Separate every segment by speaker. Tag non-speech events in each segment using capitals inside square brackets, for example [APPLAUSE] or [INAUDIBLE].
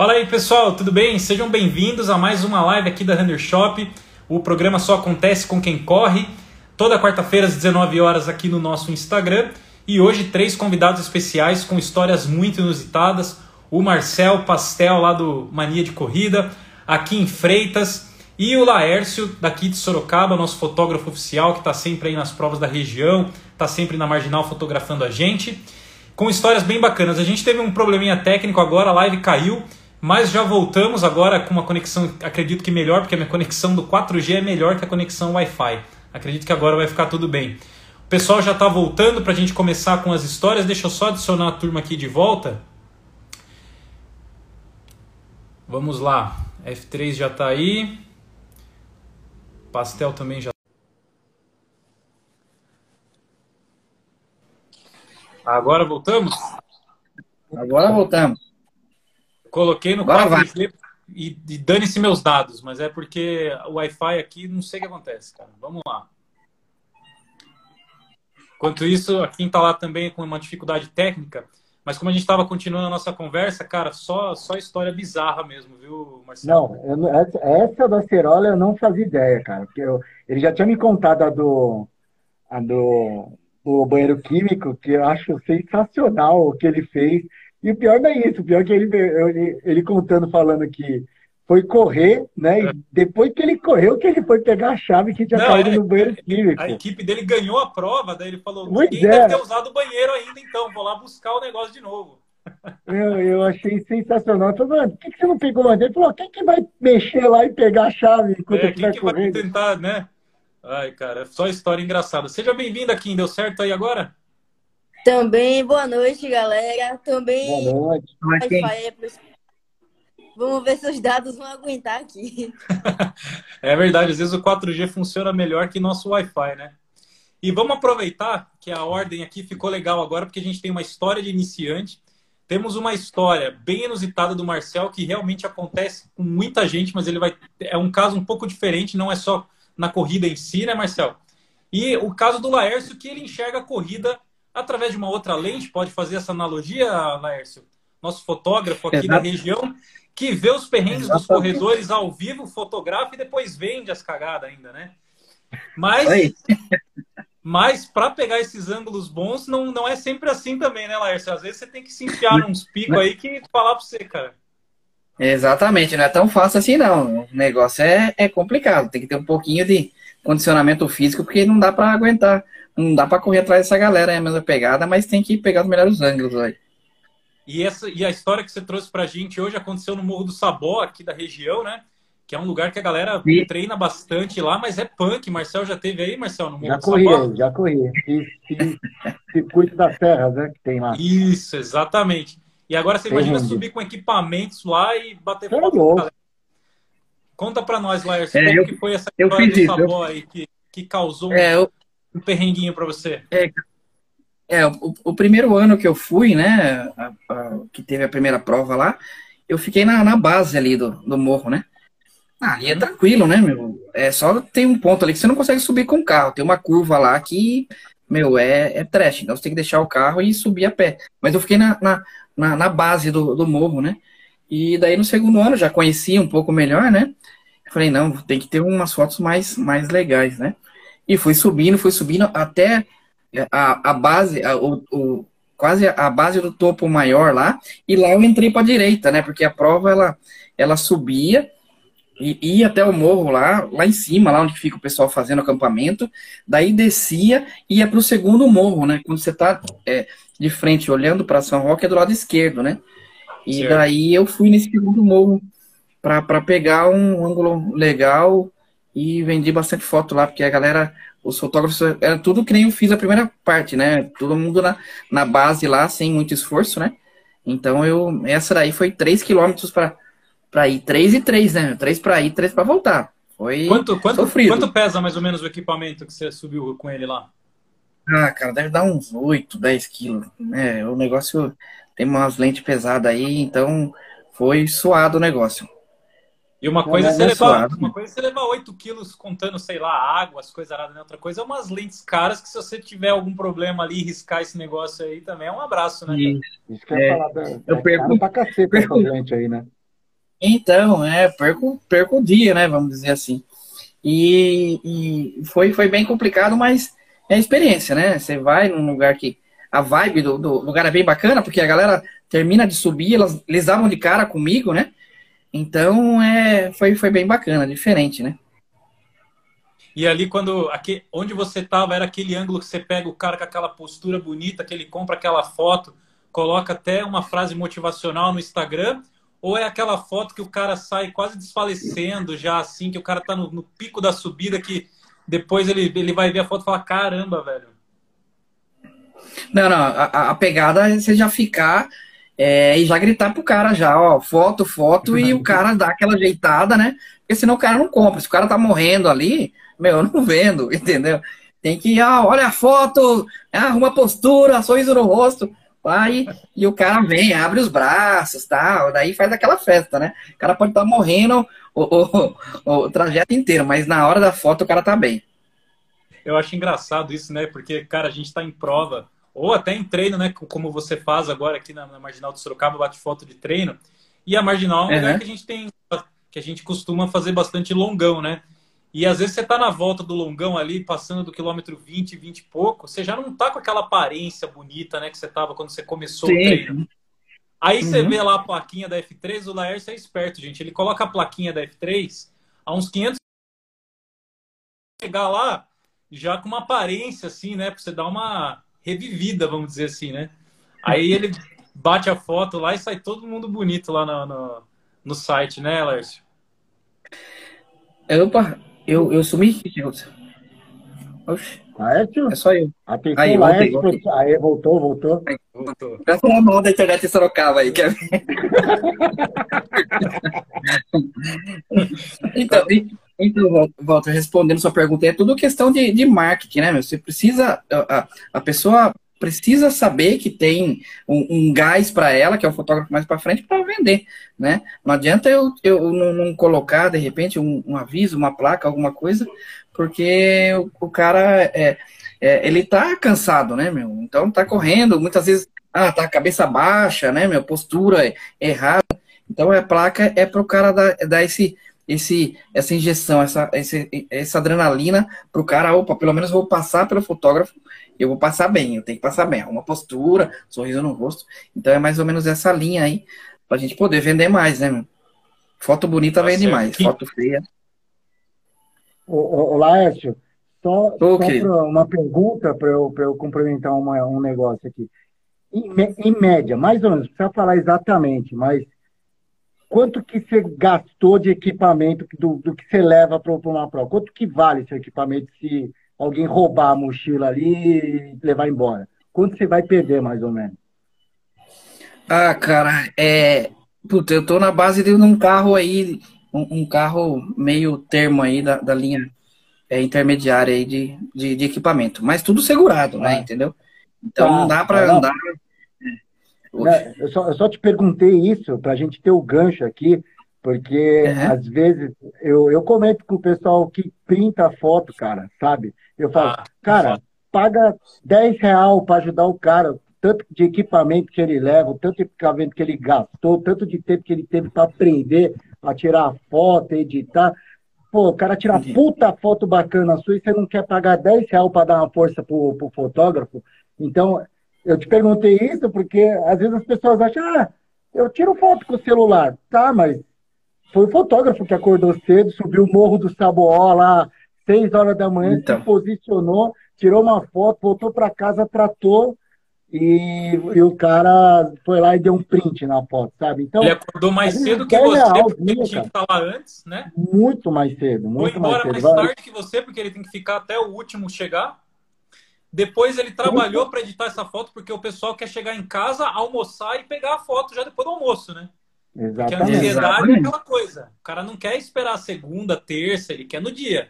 Speaker 1: Fala aí pessoal, tudo bem? Sejam bem-vindos a mais uma live aqui da Runner Shop. O programa só acontece com quem corre. Toda quarta-feira às 19 horas aqui no nosso Instagram. E hoje três convidados especiais com histórias muito inusitadas. O Marcel Pastel lá do Mania de Corrida, aqui em Freitas e o Laércio daqui de Sorocaba, nosso fotógrafo oficial que está sempre aí nas provas da região, está sempre na Marginal fotografando a gente, com histórias bem bacanas. A gente teve um probleminha técnico agora, a live caiu, mas já voltamos agora com uma conexão, acredito que melhor, porque a minha conexão do 4G é melhor que a conexão Wi-Fi. Acredito que agora vai ficar tudo bem. O pessoal já está voltando para a gente começar com as histórias. Deixa eu só adicionar a turma aqui de volta. Vamos lá. F3 já está aí. Pastel também já. Agora voltamos?
Speaker 2: Agora voltamos.
Speaker 1: Coloquei no 4G e, e dane-se meus dados, mas é porque o Wi-Fi aqui não sei o que acontece, cara. Vamos lá. Enquanto isso, quem está lá também com uma dificuldade técnica, mas como a gente estava continuando a nossa conversa, cara, só, só história bizarra mesmo, viu,
Speaker 3: Marcelo? Não, essa, essa da Cerola eu não fazia ideia, cara. Porque eu, ele já tinha me contado a do, a do, do banheiro químico, que eu acho sensacional o que ele fez. E o pior não é isso, o pior é que ele, ele, ele contando, falando que foi correr, né? E é. depois que ele correu, que ele foi pegar a chave que tinha não, caído é, no banheiro químico.
Speaker 1: A equipe dele ganhou a prova, daí ele falou, pois ninguém é. deve ter usado o banheiro ainda, então, vou lá buscar o negócio de novo. [LAUGHS]
Speaker 3: Eu, eu achei sensacional. Falei, mano, por que, que você não pegou antes? Ele falou, quem que vai mexer lá e pegar a chave enquanto é,
Speaker 1: quem que correndo? vai tentar, né? Ai, cara, é só história engraçada. Seja bem-vindo aqui, deu certo aí agora?
Speaker 4: Também, boa noite, galera. Também.
Speaker 3: Boa noite.
Speaker 4: Vamos ver se os dados vão aguentar aqui. [LAUGHS]
Speaker 1: é verdade, às vezes o 4G funciona melhor que nosso Wi-Fi, né? E vamos aproveitar que a ordem aqui ficou legal agora, porque a gente tem uma história de iniciante. Temos uma história bem inusitada do Marcel, que realmente acontece com muita gente, mas ele vai. É um caso um pouco diferente, não é só na corrida em si, né, Marcel? E o caso do Laércio, que ele enxerga a corrida através de uma outra lente, pode fazer essa analogia, Laércio? Nosso fotógrafo aqui Exato. da região, que vê os perrengues Exatamente. dos corredores ao vivo, fotografa e depois vende as cagadas ainda, né? Mas, [LAUGHS] mas para pegar esses ângulos bons, não, não é sempre assim também, né, Laércio? Às vezes você tem que se enfiar nos picos aí que falar para você, cara.
Speaker 2: Exatamente, não é tão fácil assim, não. O negócio é, é complicado, tem que ter um pouquinho de condicionamento físico, porque não dá para aguentar, não dá para correr atrás dessa galera, é a mesma pegada, mas tem que pegar os melhores ângulos aí.
Speaker 1: E, essa, e a história que você trouxe pra gente hoje aconteceu no Morro do Sabó, aqui da região, né? Que é um lugar que a galera Sim. treina bastante lá, mas é punk. Marcel já teve aí, Marcel, no Morro
Speaker 3: já
Speaker 1: do
Speaker 3: corri,
Speaker 1: Sabó?
Speaker 3: Já corri, Circuito das Terras, né? Que tem lá.
Speaker 1: Isso, exatamente. E agora você tem imagina onde? subir com equipamentos lá e bater foto com a galera. Conta pra nós, Laércio, é, como eu, que foi essa história do Sabó aí que, que causou é, um, eu, um perrenguinho pra você?
Speaker 2: É, é, o, o, primeiro ano que eu fui, né, a, a, que teve a primeira prova lá, eu fiquei na, na base ali do, do morro, né? Ah, e é tranquilo, né, meu? É só tem um ponto ali que você não consegue subir com o carro. Tem uma curva lá que, meu, é, é trash. Então você tem que deixar o carro e subir a pé. Mas eu fiquei na, na, na, na base do, do morro, né? E daí no segundo ano já conhecia um pouco melhor, né? Eu falei, não, tem que ter umas fotos mais, mais legais, né? E fui subindo, fui subindo até a, a base, a, o, o, quase a base do topo maior lá, e lá eu entrei para a direita, né? Porque a prova ela, ela subia e ia até o morro lá, lá em cima, lá onde fica o pessoal fazendo acampamento, daí descia e ia para o segundo morro, né? Quando você está é, de frente olhando para São Roque é do lado esquerdo, né? E certo. daí eu fui nesse segundo morro para pegar um ângulo legal e vendi bastante foto lá, porque a galera os fotógrafos era tudo que nem eu fiz a primeira parte, né? Todo mundo na, na base lá, sem muito esforço, né? Então eu essa daí foi 3 quilômetros para ir, 3 e 3, né? 3 para ir, 3 para voltar. Foi
Speaker 1: quanto, quanto, sofrido. quanto pesa mais ou menos o equipamento que você subiu com ele lá?
Speaker 2: Ah, cara, deve dar uns 8, 10 quilos. É, o negócio tem umas lentes pesadas aí, então foi suado o negócio.
Speaker 1: E uma coisa, é você levar, uma coisa é você levar 8 quilos contando, sei lá, água, as coisas aradas, né? Outra coisa é umas lentes caras que se você tiver algum problema ali riscar esse negócio aí também é um abraço, né?
Speaker 3: Isso, isso que eu ia é, eu é perco, pra cacete aí, né?
Speaker 2: Então, é, perco, perco o dia, né? Vamos dizer assim. E, e foi, foi bem complicado, mas é experiência, né? Você vai num lugar que a vibe do, do lugar é bem bacana, porque a galera termina de subir, elas, eles davam de cara comigo, né? Então, é, foi, foi bem bacana, diferente, né?
Speaker 1: E ali, quando aqui, onde você estava, era aquele ângulo que você pega o cara com aquela postura bonita, que ele compra aquela foto, coloca até uma frase motivacional no Instagram, ou é aquela foto que o cara sai quase desfalecendo, já assim, que o cara tá no, no pico da subida, que depois ele, ele vai ver a foto e falar: caramba, velho.
Speaker 2: Não, não, a, a pegada é você já ficar é, e já gritar pro cara já, ó, foto, foto, e o [LAUGHS] cara dá aquela ajeitada, né? Porque senão o cara não compra. Se o cara tá morrendo ali, meu, eu não vendo, [LAUGHS] entendeu? Tem que, ah, olha a foto, arruma postura, sorriso no rosto, vai, e o cara vem, abre os braços, tal, daí faz aquela festa, né? O cara pode estar tá morrendo o, o, o, o trajeto inteiro, mas na hora da foto o cara tá bem.
Speaker 1: Eu acho engraçado isso, né? Porque, cara, a gente tá em prova, ou até em treino, né? Como você faz agora aqui na, na Marginal do Sorocaba, bate foto de treino. E a Marginal é um uhum. lugar que a gente tem, que a gente costuma fazer bastante longão, né? E às vezes você tá na volta do longão ali, passando do quilômetro 20, 20 e pouco, você já não tá com aquela aparência bonita, né, que você tava quando você começou Sim. o treino. Aí uhum. você vê lá a plaquinha da F3, o Laércio é esperto, gente. Ele coloca a plaquinha da F3 a uns 500 chegar lá já com uma aparência assim, né, para você dar uma revivida, vamos dizer assim, né? Aí ele bate a foto lá e sai todo mundo bonito lá no, no, no site, né, Laércio?
Speaker 2: Opa, eu, eu sumi? Oxe.
Speaker 3: Laércio?
Speaker 2: É só eu.
Speaker 3: Atenção, aí. Voltei, voltei. Aí, voltou, voltou. Aí,
Speaker 2: voltou. Uma mão da internet em Sorocaba aí, quer ver? [LAUGHS] então, então, Walter, respondendo sua pergunta, é tudo questão de, de marketing, né, meu? Você precisa, a, a pessoa precisa saber que tem um, um gás para ela, que é o fotógrafo mais para frente, para vender, né? Não adianta eu, eu não, não colocar, de repente, um, um, aviso, uma placa, alguma coisa, porque o, o cara, é, é, ele tá cansado, né, meu? Então tá correndo, muitas vezes, ah, tá cabeça baixa, né, meu? Postura errada. Então a placa é para o cara dar, dar esse, esse, essa injeção, essa, esse, essa adrenalina para o cara, opa, pelo menos vou passar pelo fotógrafo eu vou passar bem, eu tenho que passar bem, uma postura, sorriso no rosto. Então é mais ou menos essa linha aí, pra gente poder vender mais, né, meu? Foto bonita tá vende certo. mais, foto feia.
Speaker 3: Ô, ô Laércio, só, só uma pergunta para eu, eu complementar uma, um negócio aqui. Em, em, média, mais ou menos, precisa falar exatamente, mas quanto que você gastou de equipamento do, do que você leva para uma prova? Quanto que vale esse equipamento se alguém roubar a mochila ali e levar embora? Quanto você vai perder, mais ou menos?
Speaker 2: Ah, cara, é. Puta, eu tô na base de um carro aí, um, um carro meio termo aí da, da linha é, intermediária aí de, de, de, equipamento. Mas tudo segurado, né? ah. Entendeu? Então tá, não dá para andar.
Speaker 3: É, eu, só, eu só te perguntei isso para a gente ter o gancho aqui, porque uhum. às vezes eu, eu comento com o pessoal que printa a foto, cara, sabe? Eu falo, ah, cara, paga 10 real para ajudar o cara, tanto de equipamento que ele leva, tanto de equipamento que ele gastou, tanto de tempo que ele teve para aprender a tirar foto, editar. Pô, o cara tira puta foto bacana sua e você não quer pagar 10 real para dar uma força pro, pro fotógrafo. Então, eu te perguntei isso porque às vezes as pessoas acham, ah, eu tiro foto com o celular. Tá, mas foi o fotógrafo que acordou cedo, subiu o morro do Saboó lá, seis horas da manhã, então. se posicionou, tirou uma foto, voltou para casa, tratou e, e, o cara foi lá e deu um print na foto, sabe?
Speaker 1: Então, ele acordou mais cedo que você, real, porque ele tinha que estar lá antes, né?
Speaker 3: Muito mais cedo. Muito
Speaker 1: Foi embora
Speaker 3: mais,
Speaker 1: mais tarde que você, porque ele tem que ficar até o último chegar. Depois ele trabalhou para editar essa foto, porque o pessoal quer chegar em casa, almoçar e pegar a foto já depois do almoço, né? Exatamente. Porque a ansiedade é aquela coisa. O cara não quer esperar a segunda, terça, ele quer no dia.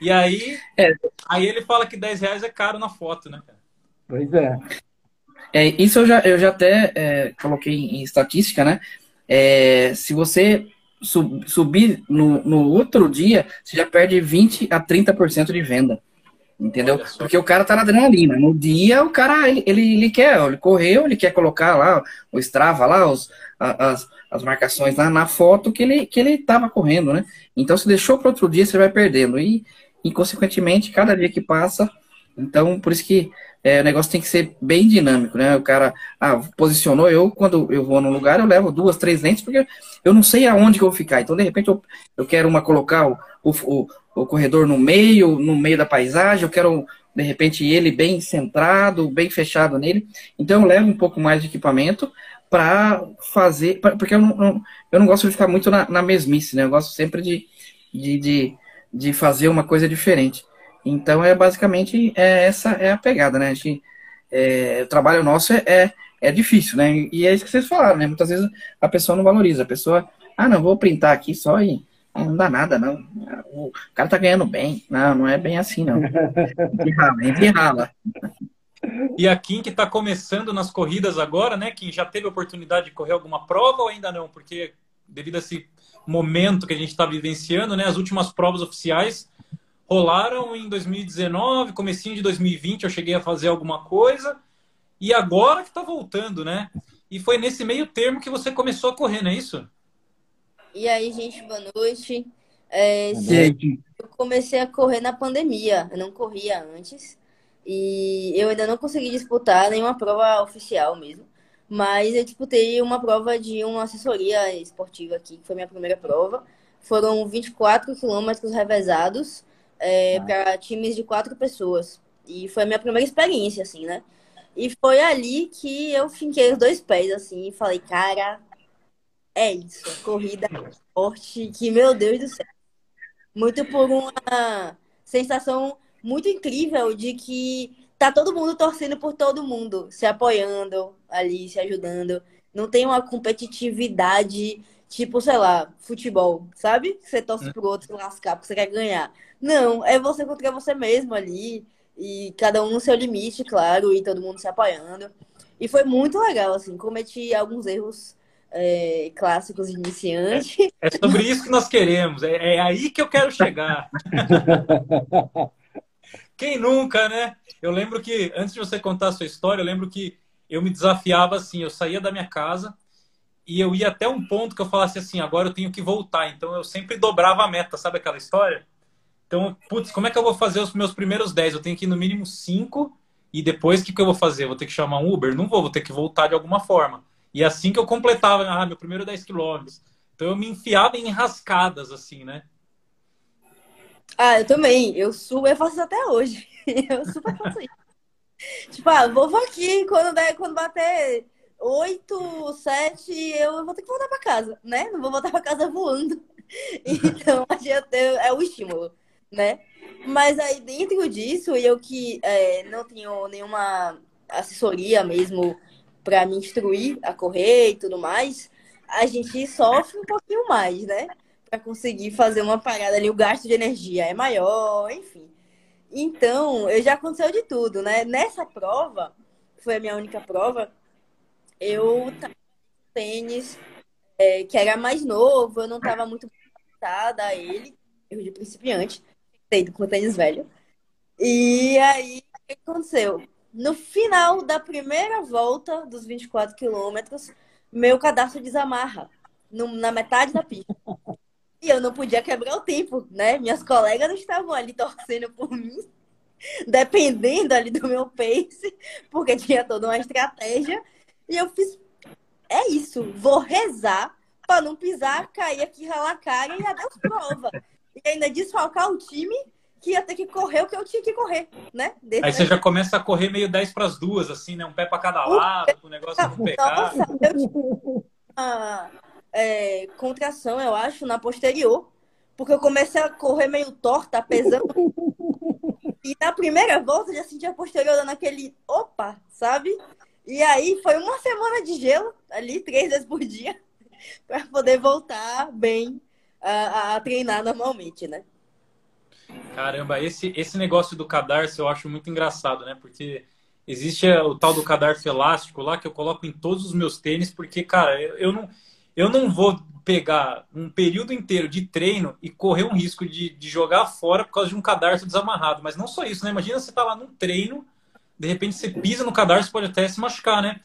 Speaker 1: E aí, é. aí ele fala que 10 reais é caro na foto, né, cara?
Speaker 3: Pois é.
Speaker 2: é isso eu já, eu já até é, coloquei em estatística, né? É, se você sub, subir no, no outro dia, você já perde 20 a 30% de venda. Entendeu? Porque o cara tá na adrenalina. No dia, o cara, ele, ele, ele quer, ele correu, ele quer colocar lá o Strava lá, os, as, as marcações na, na foto que ele que ele estava correndo, né? Então se deixou para outro dia, você vai perdendo e, e consequentemente cada dia que passa, então por isso que é, o negócio tem que ser bem dinâmico, né? O cara ah, posicionou, eu quando eu vou num lugar eu levo duas, três lentes porque eu não sei aonde que eu vou ficar. Então de repente eu, eu quero uma colocar o, o, o corredor no meio, no meio da paisagem, eu quero de repente ele bem centrado, bem fechado nele. Então eu levo um pouco mais de equipamento para fazer, pra, porque eu não, eu não gosto de ficar muito na, na mesmice, né? Eu gosto sempre de, de, de, de, fazer uma coisa diferente. Então é basicamente é, essa é a pegada, né? A gente, é, o trabalho nosso é, é, é difícil, né? E é isso que vocês falaram, né? Muitas vezes a pessoa não valoriza, a pessoa, ah, não, vou printar aqui só e ah, não dá nada, não. O cara tá ganhando bem. Não, não é bem assim, não. [LAUGHS] Empirrala, rala.
Speaker 1: E a Kim que está começando nas corridas agora, né? Kim já teve oportunidade de correr alguma prova ou ainda não? Porque devido a esse momento que a gente está vivenciando, né? As últimas provas oficiais rolaram em 2019, comecinho de 2020 eu cheguei a fazer alguma coisa e agora que está voltando, né? E foi nesse meio termo que você começou a correr, não é isso?
Speaker 4: E aí, gente, boa noite. É, eu comecei a correr na pandemia, eu não corria antes. E eu ainda não consegui disputar nenhuma prova oficial mesmo. Mas eu disputei uma prova de uma assessoria esportiva aqui, que foi minha primeira prova. Foram 24 quilômetros revezados é, ah. para times de quatro pessoas. E foi a minha primeira experiência, assim, né? E foi ali que eu finquei os dois pés, assim, e falei, cara, é isso. Corrida forte, que, meu Deus do céu. Muito por uma sensação muito incrível de que tá todo mundo torcendo por todo mundo, se apoiando ali, se ajudando. Não tem uma competitividade tipo, sei lá, futebol, sabe? Você torce pro outro lascar porque você quer ganhar. Não, é você contra você mesmo ali. E cada um no seu limite, claro, e todo mundo se apoiando. E foi muito legal, assim, cometi alguns erros é, clássicos de iniciante.
Speaker 1: É, é, sobre isso que nós queremos, é, é aí que eu quero chegar. [LAUGHS] Quem nunca, né? Eu lembro que, antes de você contar a sua história, eu lembro que eu me desafiava assim, eu saía da minha casa e eu ia até um ponto que eu falasse assim, agora eu tenho que voltar. Então eu sempre dobrava a meta, sabe aquela história? Então, putz, como é que eu vou fazer os meus primeiros 10? Eu tenho que ir no mínimo 5 e depois o que, que eu vou fazer? Vou ter que chamar um Uber? Não vou, vou ter que voltar de alguma forma. E assim que eu completava, ah, meu primeiro 10 quilômetros. Então eu me enfiava em rascadas, assim, né?
Speaker 4: Ah, eu também. Eu subo, eu faço até hoje. [LAUGHS] Eu super faço isso. tipo, ah, vou aqui, quando, der, quando bater 8, 7, eu vou ter que voltar pra casa, né? Não vou voltar pra casa voando. [LAUGHS] Então, [LAUGHS] é o estímulo, né? Mas aí, dentro disso, eu que é, não tenho nenhuma assessoria mesmo para me instruir a correr e tudo mais, a gente sofre um pouquinho mais, né? para conseguir fazer uma parada ali, o gasto de energia é maior, enfim. Então, eu já aconteceu de tudo, né? Nessa prova, foi a minha única prova, eu tava com tênis é, que era mais novo, eu não estava muito adaptada a ele, erro de principiante, tendo com tênis velho. E aí, o que aconteceu? No final da primeira volta dos 24 quilômetros, meu cadastro desamarra no, na metade da pista. E eu não podia quebrar o tempo, né? Minhas colegas estavam ali torcendo por mim, dependendo ali do meu pace, porque tinha toda uma estratégia. E eu fiz, é isso, vou rezar para não pisar, cair aqui, ralar a cara e adeus prova. E ainda desfalcar o time que ia ter que correr o que eu tinha que correr, né?
Speaker 1: Desde Aí você já começa a correr meio 10 para as duas, assim, né? Um pé para cada lado, o negócio não pegar. Nossa, eu
Speaker 4: é, contração, eu acho, na posterior. Porque eu comecei a correr meio torta, pesando. e na primeira volta já senti a posterior dando aquele opa, sabe? E aí foi uma semana de gelo ali, três vezes por dia, [LAUGHS] para poder voltar bem a, a, treinar normalmente, né?
Speaker 1: Caramba, esse, esse negócio do cadarço eu acho muito engraçado, né? Porque existe o tal do cadarço elástico lá que eu coloco em todos os meus tênis, porque, cara, eu, eu não eu não vou pegar um período inteiro de treino e correr um risco de, de jogar fora por causa de um cadarço desamarrado. Mas não só isso, né? Imagina você tá lá num treino, de repente você pisa no cadarço, pode até se machucar, né?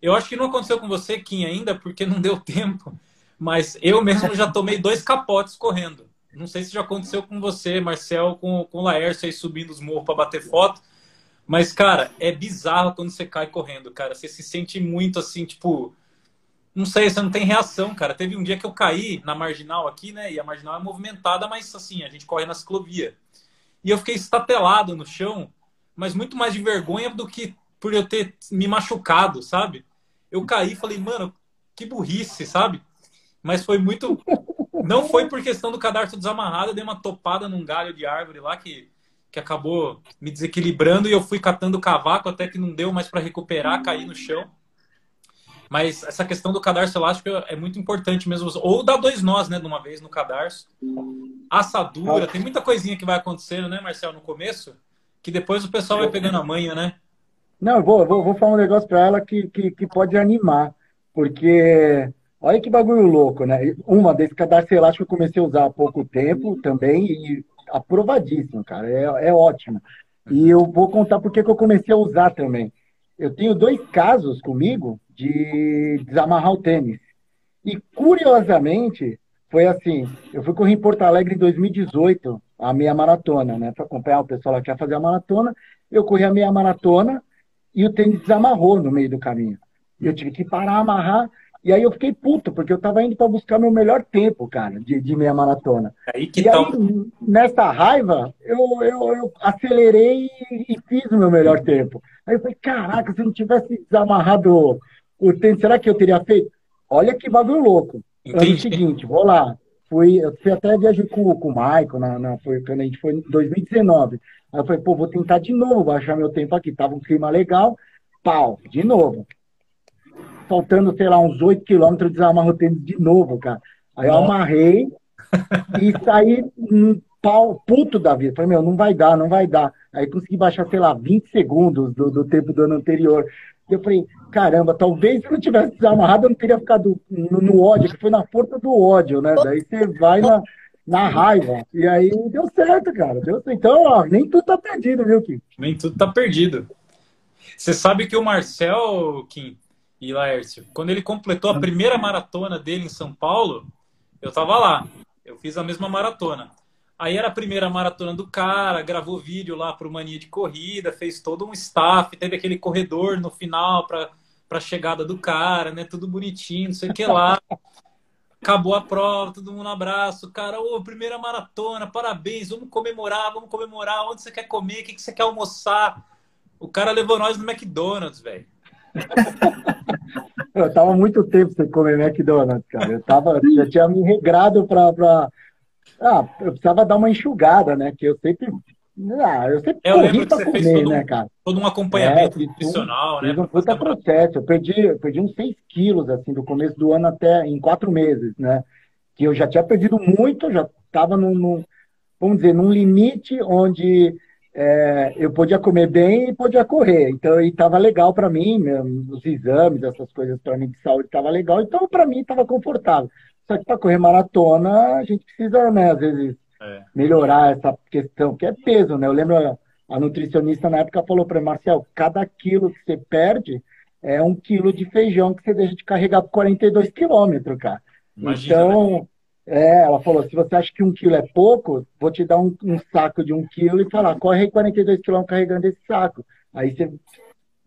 Speaker 1: Eu acho que não aconteceu com você, Kim, ainda, porque não deu [LAUGHS] tempo. Mas eu mesmo já tomei dois capotes correndo. Não sei se já aconteceu com você, Marcel, com, com o Laércio aí subindo os morros para bater foto. Mas, cara, é bizarro quando você cai correndo, cara. Você se sente muito assim, tipo. Não sei, você não tem reação, cara. Teve um dia que eu caí na marginal aqui, né? E a marginal é movimentada, mas assim, a gente corre na ciclovia. E eu fiquei estatelado no chão, mas muito mais de vergonha do que por eu ter me machucado, sabe? Eu caí e falei, mano, que burrice, sabe? Mas foi muito. Não foi por questão do cadarço desamarrado, eu dei uma topada num galho de árvore lá que, que acabou me desequilibrando e eu fui catando cavaco até que não deu mais para recuperar, caí no chão. Mas essa questão do cadarço elástico é muito importante mesmo. Ou dá dois nós, né, de uma vez no cadarço. Assadura, tem muita coisinha que vai acontecendo, né, Marcel, no começo, que depois o pessoal vai pegando a manha, né?
Speaker 3: Não, vou, vou, vou falar um negócio para ela que, que, que pode animar, porque olha que bagulho louco, né? Uma desse cadarço elástico eu comecei a usar há pouco tempo também e aprovadíssimo, cara, é, é ótimo. E eu vou contar por que eu comecei a usar também. Eu tenho dois casos comigo de desamarrar o tênis. E curiosamente, foi assim, eu fui correr em Porto Alegre em 2018, a meia maratona, né? Para acompanhar o pessoal lá que ia fazer a maratona. Eu corri a meia maratona e o tênis desamarrou no meio do caminho. Eu tive que parar, amarrar, e aí eu fiquei puto, porque eu tava indo para buscar meu melhor tempo, cara, de, de meia maratona.
Speaker 1: Aí que
Speaker 3: e
Speaker 1: tal?
Speaker 3: aí, nessa raiva, eu, eu, eu acelerei e, e fiz o meu melhor tempo. Aí eu falei, caraca, se eu não tivesse desamarrado o tênis, será que eu teria feito? Olha que bagulho louco. Ano
Speaker 1: Entendi.
Speaker 3: seguinte, vou lá. Fui, eu fui até viajei com, com o Michael, na, na, foi, quando a gente foi em 2019. Aí eu falei, pô, vou tentar de novo achar meu tempo aqui. Tava um clima legal, pau, de novo. Faltando, sei lá, uns 8 quilômetros, desamarro o tênis de novo, cara. Aí eu amarrei e [LAUGHS] saí um pau puto da vida. Falei, meu, não vai dar, não vai dar. Aí consegui baixar, sei lá, 20 segundos do, do tempo do ano anterior. Eu falei, caramba, talvez se eu não tivesse desamarrado, eu não teria ficado no, no ódio, que foi na força do ódio, né? Daí você vai na, na raiva. E aí deu certo, cara. Deu certo. Então, ó, nem tudo tá perdido, viu, Kim?
Speaker 1: Nem tudo tá perdido. Você sabe que o Marcel, Kim e Laércio, quando ele completou a primeira maratona dele em São Paulo, eu tava lá. Eu fiz a mesma maratona. Aí era a primeira maratona do cara, gravou vídeo lá pro Mania de Corrida, fez todo um staff, teve aquele corredor no final para a chegada do cara, né? Tudo bonitinho, não sei o que lá. Acabou a prova, todo mundo abraço. Cara, ô, primeira maratona, parabéns, vamos comemorar, vamos comemorar. Onde você quer comer? O que, que você quer almoçar? O cara levou nós no McDonald's, velho. [LAUGHS]
Speaker 3: Eu tava muito tempo sem comer McDonald's, cara. Eu tava, já tinha me regrado pra, pra... Ah, eu precisava dar uma enxugada, né? Que eu sempre. Ah, eu sempre
Speaker 1: Eu lembro que você
Speaker 3: comer,
Speaker 1: fez todo
Speaker 3: né,
Speaker 1: um,
Speaker 3: cara?
Speaker 1: todo um acompanhamento
Speaker 3: É, fiz um-
Speaker 1: nutricional, né?
Speaker 3: Um
Speaker 1: pra fazer
Speaker 3: puta processo. Eu perdi, eu perdi uns 6 quilos, assim, do começo do ano até em quatro meses, né? Que eu já tinha perdido muito, já estava num, num- vamos dizer, num limite onde é, eu podia comer bem e podia correr. Então, e estava legal para mim, os exames, essas coisas para mim de saúde estava legal. Então, para mim, estava confortável. Só que para correr maratona, a gente precisa, né, às vezes,
Speaker 1: É.
Speaker 3: melhorar essa questão, que é peso, né? Eu lembro a, a nutricionista na época falou para mim, Marcel, cada quilo que você perde é um quilo de feijão que você deixa de carregar por 42 quilômetros, cara.
Speaker 1: Imagina, né?
Speaker 3: É, ela falou, se você acha que um quilo é pouco, vou te dar um, um saco de um quilo e falar, corre aí 42 quilômetros carregando esse saco. Aí você,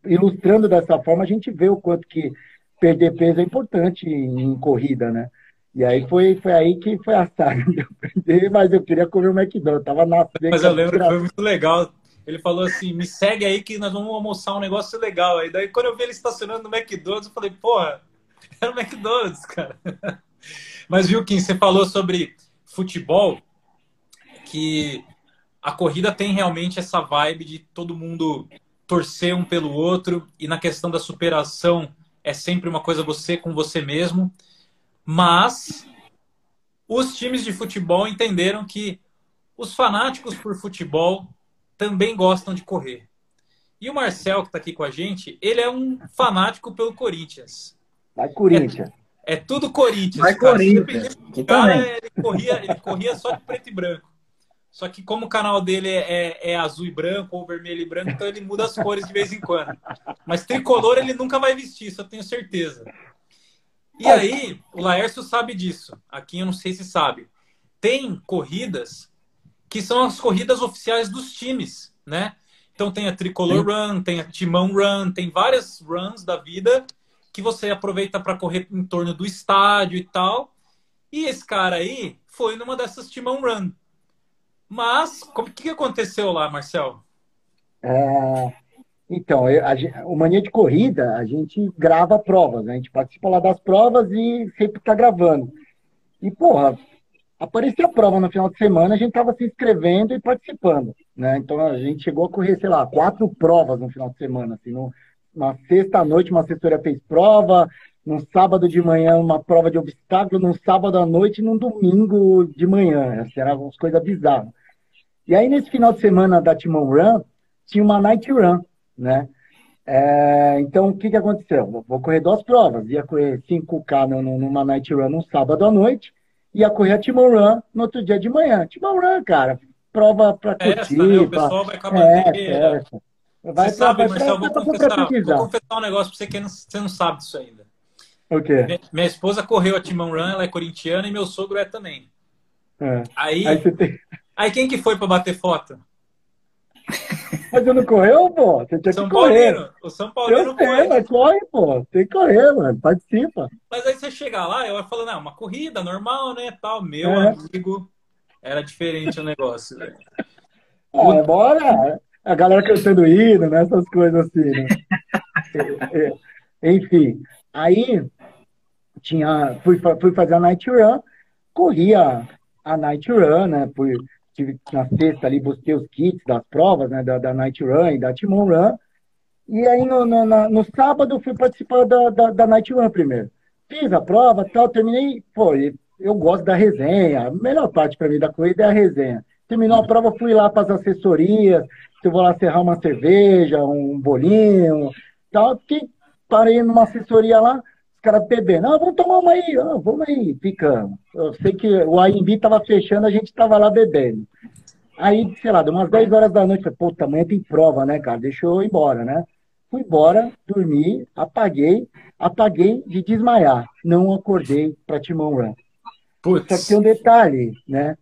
Speaker 3: ilustrando dessa forma, a gente vê o quanto que perder peso é importante em, em corrida, né? E aí foi, foi aí que foi a saga de eu perder, mas eu queria comer o McDonald's, tava na
Speaker 1: Mas eu lembro que foi muito legal. Ele falou assim: me segue aí que nós vamos almoçar um negócio legal. Aí daí, quando eu vi ele estacionando no McDonald's, eu falei, porra, era o McDonald's, cara. Mas viu, Kim, você falou sobre futebol, que a corrida tem realmente essa vibe de todo mundo torcer um pelo outro, e na questão da superação é sempre uma coisa você com você mesmo. Mas os times de futebol entenderam que os fanáticos por futebol também gostam de correr. E o Marcel, que está aqui com a gente, ele é um fanático pelo Corinthians.
Speaker 3: Vai Corinthians.
Speaker 1: É tudo Corinthians.
Speaker 2: Vai
Speaker 1: cara.
Speaker 2: Corinthians.
Speaker 1: Cara,
Speaker 2: também.
Speaker 1: ele corria, ele corria só de preto e branco. Só que como o canal dele é, é, é, azul e branco ou vermelho e branco, então ele muda as cores de vez em quando. Mas tricolor ele nunca vai vestir, isso eu tenho certeza. E aí, o Laércio sabe disso. Aqui eu não sei se sabe. Tem corridas que são as corridas oficiais dos times, né? Então tem a Tricolor Run, tem a Timão Run, tem várias runs da vida que você aproveita para correr em torno do estádio e tal. E esse cara aí foi numa dessas Timão Run. Mas, o que aconteceu lá, Marcel?
Speaker 3: É, então, a, o Mania de Corrida, a gente grava provas, né? A gente participa lá das provas e sempre tá gravando. E, porra, aparecia a prova no final de semana, a gente tava se inscrevendo e participando, né? Então, a gente chegou a correr, sei lá, quatro provas no final de semana, assim, no, na sexta noite uma assessoria fez prova, no sábado de manhã uma prova de obstáculo, no sábado à noite e no domingo de manhã. Assim, eram umas coisas bizarras. E aí, nesse final de semana da Timon Run, tinha uma Night Run, né? É, então, o que, que aconteceu? Vou correr duas provas. Ia correr 5K numa Night Run no sábado à noite, ia correr a Timon Run no outro dia de manhã. Timon Run, cara, prova para curtir.
Speaker 1: Né? O pessoal vai com a bandeira. É, Vai você pra, sabe, Marcelo, vou confessar, vou confessar um negócio pra você que não, você não sabe disso ainda.
Speaker 3: O quê? Minha,
Speaker 1: minha esposa correu a Timon Run, ela é corintiana e meu sogro é também.
Speaker 3: É.
Speaker 1: Aí, aí, tem... aí, quem que foi pra bater foto?
Speaker 3: Mas você não correu, pô? Você tinha São que correr. Paulino.
Speaker 1: O São Paulino eu
Speaker 3: sei, corre. Mas corre, pô. Tem que correr, mano. Participa.
Speaker 1: Mas aí você chega lá, eu falo, não, uma corrida normal, né? Tal. Meu é. amigo, era diferente o negócio, velho.
Speaker 3: Ah, bora a galera cantando hino, né? Essas coisas assim, né? [LAUGHS] É, é, enfim, aí tinha, fui, fui fazer a night run, corria a night run, né? Fui, tive na sexta ali, busquei os kits das provas, né? Da, da night run e da Timon run. E aí no, no, na, no sábado fui participar da, da, da night run primeiro. Fiz a prova, tal, terminei, pô, eu gosto da resenha. A melhor parte para mim da corrida é a resenha. Terminou a prova, fui lá para as assessorias, se eu vou lá serrar uma cerveja, um bolinho, tal. Que parei numa assessoria lá, os caras bebendo. Ah, vamos tomar uma aí, ah, vamos aí, ficamos. Eu sei que o AMB estava fechando, a gente estava lá bebendo. Aí, sei lá, deu umas 10 horas da noite, falei, pô, amanhã tem prova, né, cara? Deixa eu ir embora, né? Fui embora, dormi, apaguei, apaguei de desmaiar. Não acordei para Timon Run. Putz. Só que tem um detalhe, né?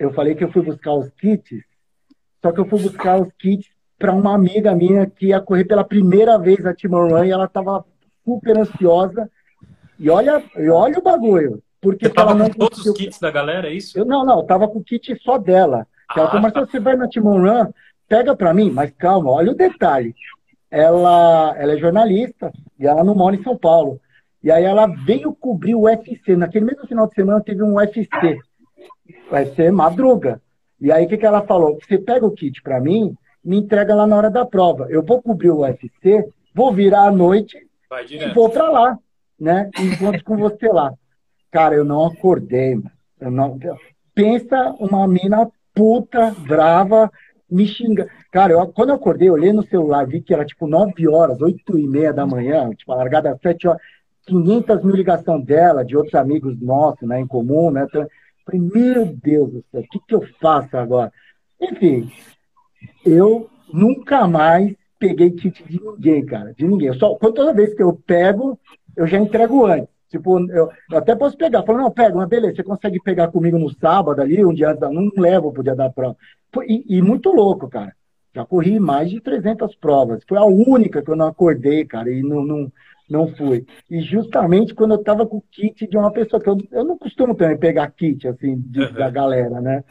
Speaker 3: Eu falei que eu fui buscar os kits só que eu fui buscar os kits para uma amiga minha que ia correr pela primeira vez a Timon Run e ela estava super ansiosa. E olha, e olha o bagulho. Porque
Speaker 1: você tava com todos os kits da galera, é isso?
Speaker 3: Eu, não, não, eu tava com o kit só dela. Ah, ela falou, Marcelo, você vai na Timon Run, pega para mim, mas calma, olha o detalhe. Ela, ela é jornalista e ela não mora em São Paulo. E aí ela veio cobrir o UFC. Naquele mesmo final de semana teve um UFC. UFC Madruga. E aí, o que, que ela falou? Você pega o kit para mim, me entrega lá na hora da prova. Eu vou cobrir o UFC, vou virar à noite e vou para lá, né? Encontro com você lá. Cara, eu não acordei, mano. Eu não... Pensa uma mina puta, brava, me xinga. Cara, eu, quando eu acordei, eu olhei no celular, vi que era tipo 9 horas, 8 e meia da manhã, tipo, largada às 7 horas. 500 mil ligação dela, de outros amigos nossos, né, em comum, né? Falei, meu Deus do céu, o que, que eu faço agora? Enfim, eu nunca mais peguei kit de ninguém, cara, de ninguém. Só, toda vez que eu pego, eu já entrego antes. Tipo, eu, eu até posso pegar. Falo, não, pega, mas beleza, você consegue pegar comigo no sábado ali, um dia, não levo pro dia da prova. E, e muito louco, cara. Já corri mais de 300 provas. Foi a única que eu não acordei, cara, e não, não, não fui. E justamente quando eu estava com o kit de uma pessoa, que eu, eu não costumo também pegar kit, assim, de, uhum. da galera, né?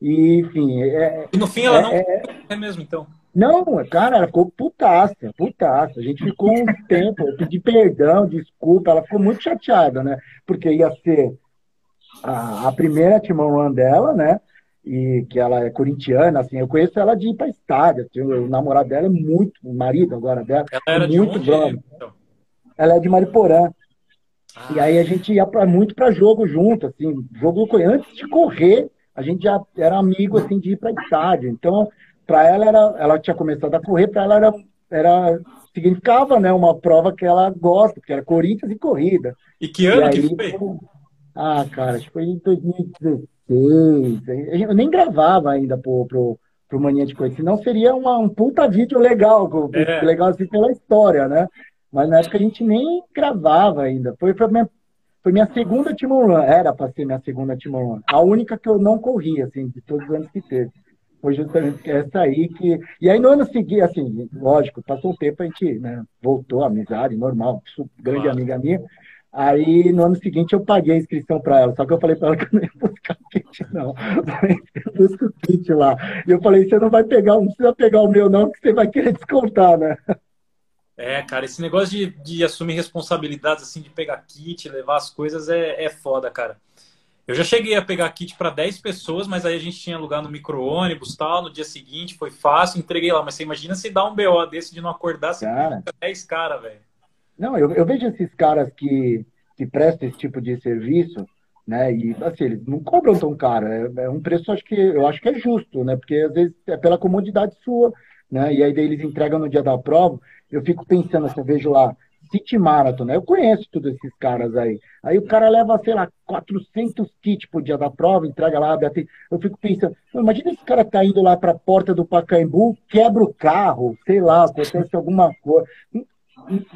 Speaker 3: E, enfim. É,
Speaker 1: e no fim ela é, não é, é mesmo, então.
Speaker 3: Não, cara, ela ficou putaça, putaça. A gente ficou um [LAUGHS] tempo, eu pedi perdão, desculpa, ela ficou muito chateada, né? Porque ia ser a, a primeira Timão Run dela, né? E que ela é corintiana, assim, eu conheço ela de ir para estádio, assim, o namorado dela é muito, o marido agora dela, ela era é muito brother. Então? Ela é de Mariporã. Ah. E aí a gente ia pra, muito para jogo junto, assim, jogo antes de correr, a gente já era amigo assim de ir para estádio. Então, para ela era, ela tinha começado a correr, para ela era, era significava, né, uma prova que ela gosta, que era Corinthians e corrida.
Speaker 1: E que ano e aí, que foi?
Speaker 3: Ah, cara, acho que foi em 2016, 16. Eu nem gravava ainda pro, pro, pro Mania de Coisa, senão seria uma, um puta vídeo legal, é. legal assim pela história, né? Mas na época a gente nem gravava ainda. Foi, foi, minha, foi minha segunda Timon Run, era para ser minha segunda Timon Run. A única que eu não corri, assim, de todos os anos que teve. Foi justamente essa aí que. E aí no ano seguinte, assim, lógico, passou um tempo, a gente né, voltou, amizade, normal, grande claro. amiga minha. Aí no ano seguinte eu paguei a inscrição para ela, só que eu falei para ela que eu não ia buscar o kit, não. Eu busco o kit lá. E eu falei, você não vai pegar, não precisa pegar o meu, não, que você vai querer descontar, né?
Speaker 1: É, cara, esse negócio de, de assumir responsabilidades, assim, de pegar kit, levar as coisas, é, é foda, cara. Eu já cheguei a pegar kit para 10 pessoas, mas aí a gente tinha lugar no micro-ônibus tal. No dia seguinte foi fácil, entreguei lá. Mas você imagina se dá um BO desse de não acordar, você cara. 10 caras, velho.
Speaker 3: Não, eu, eu vejo esses caras que, que prestam esse tipo de serviço, né? E assim, eles não cobram tão caro. É, é um preço, acho que eu acho que é justo, né? Porque às vezes é pela comodidade sua, né? E aí daí eles entregam no dia da prova. Eu fico pensando, assim, eu vejo lá, City Marathon, né? Eu conheço todos esses caras aí. Aí o cara leva, sei lá, 400 kits pro dia da prova, entrega lá, eu fico pensando, imagina esse cara tá indo lá para a porta do Pacaembu, quebra o carro, sei lá, acontece alguma coisa.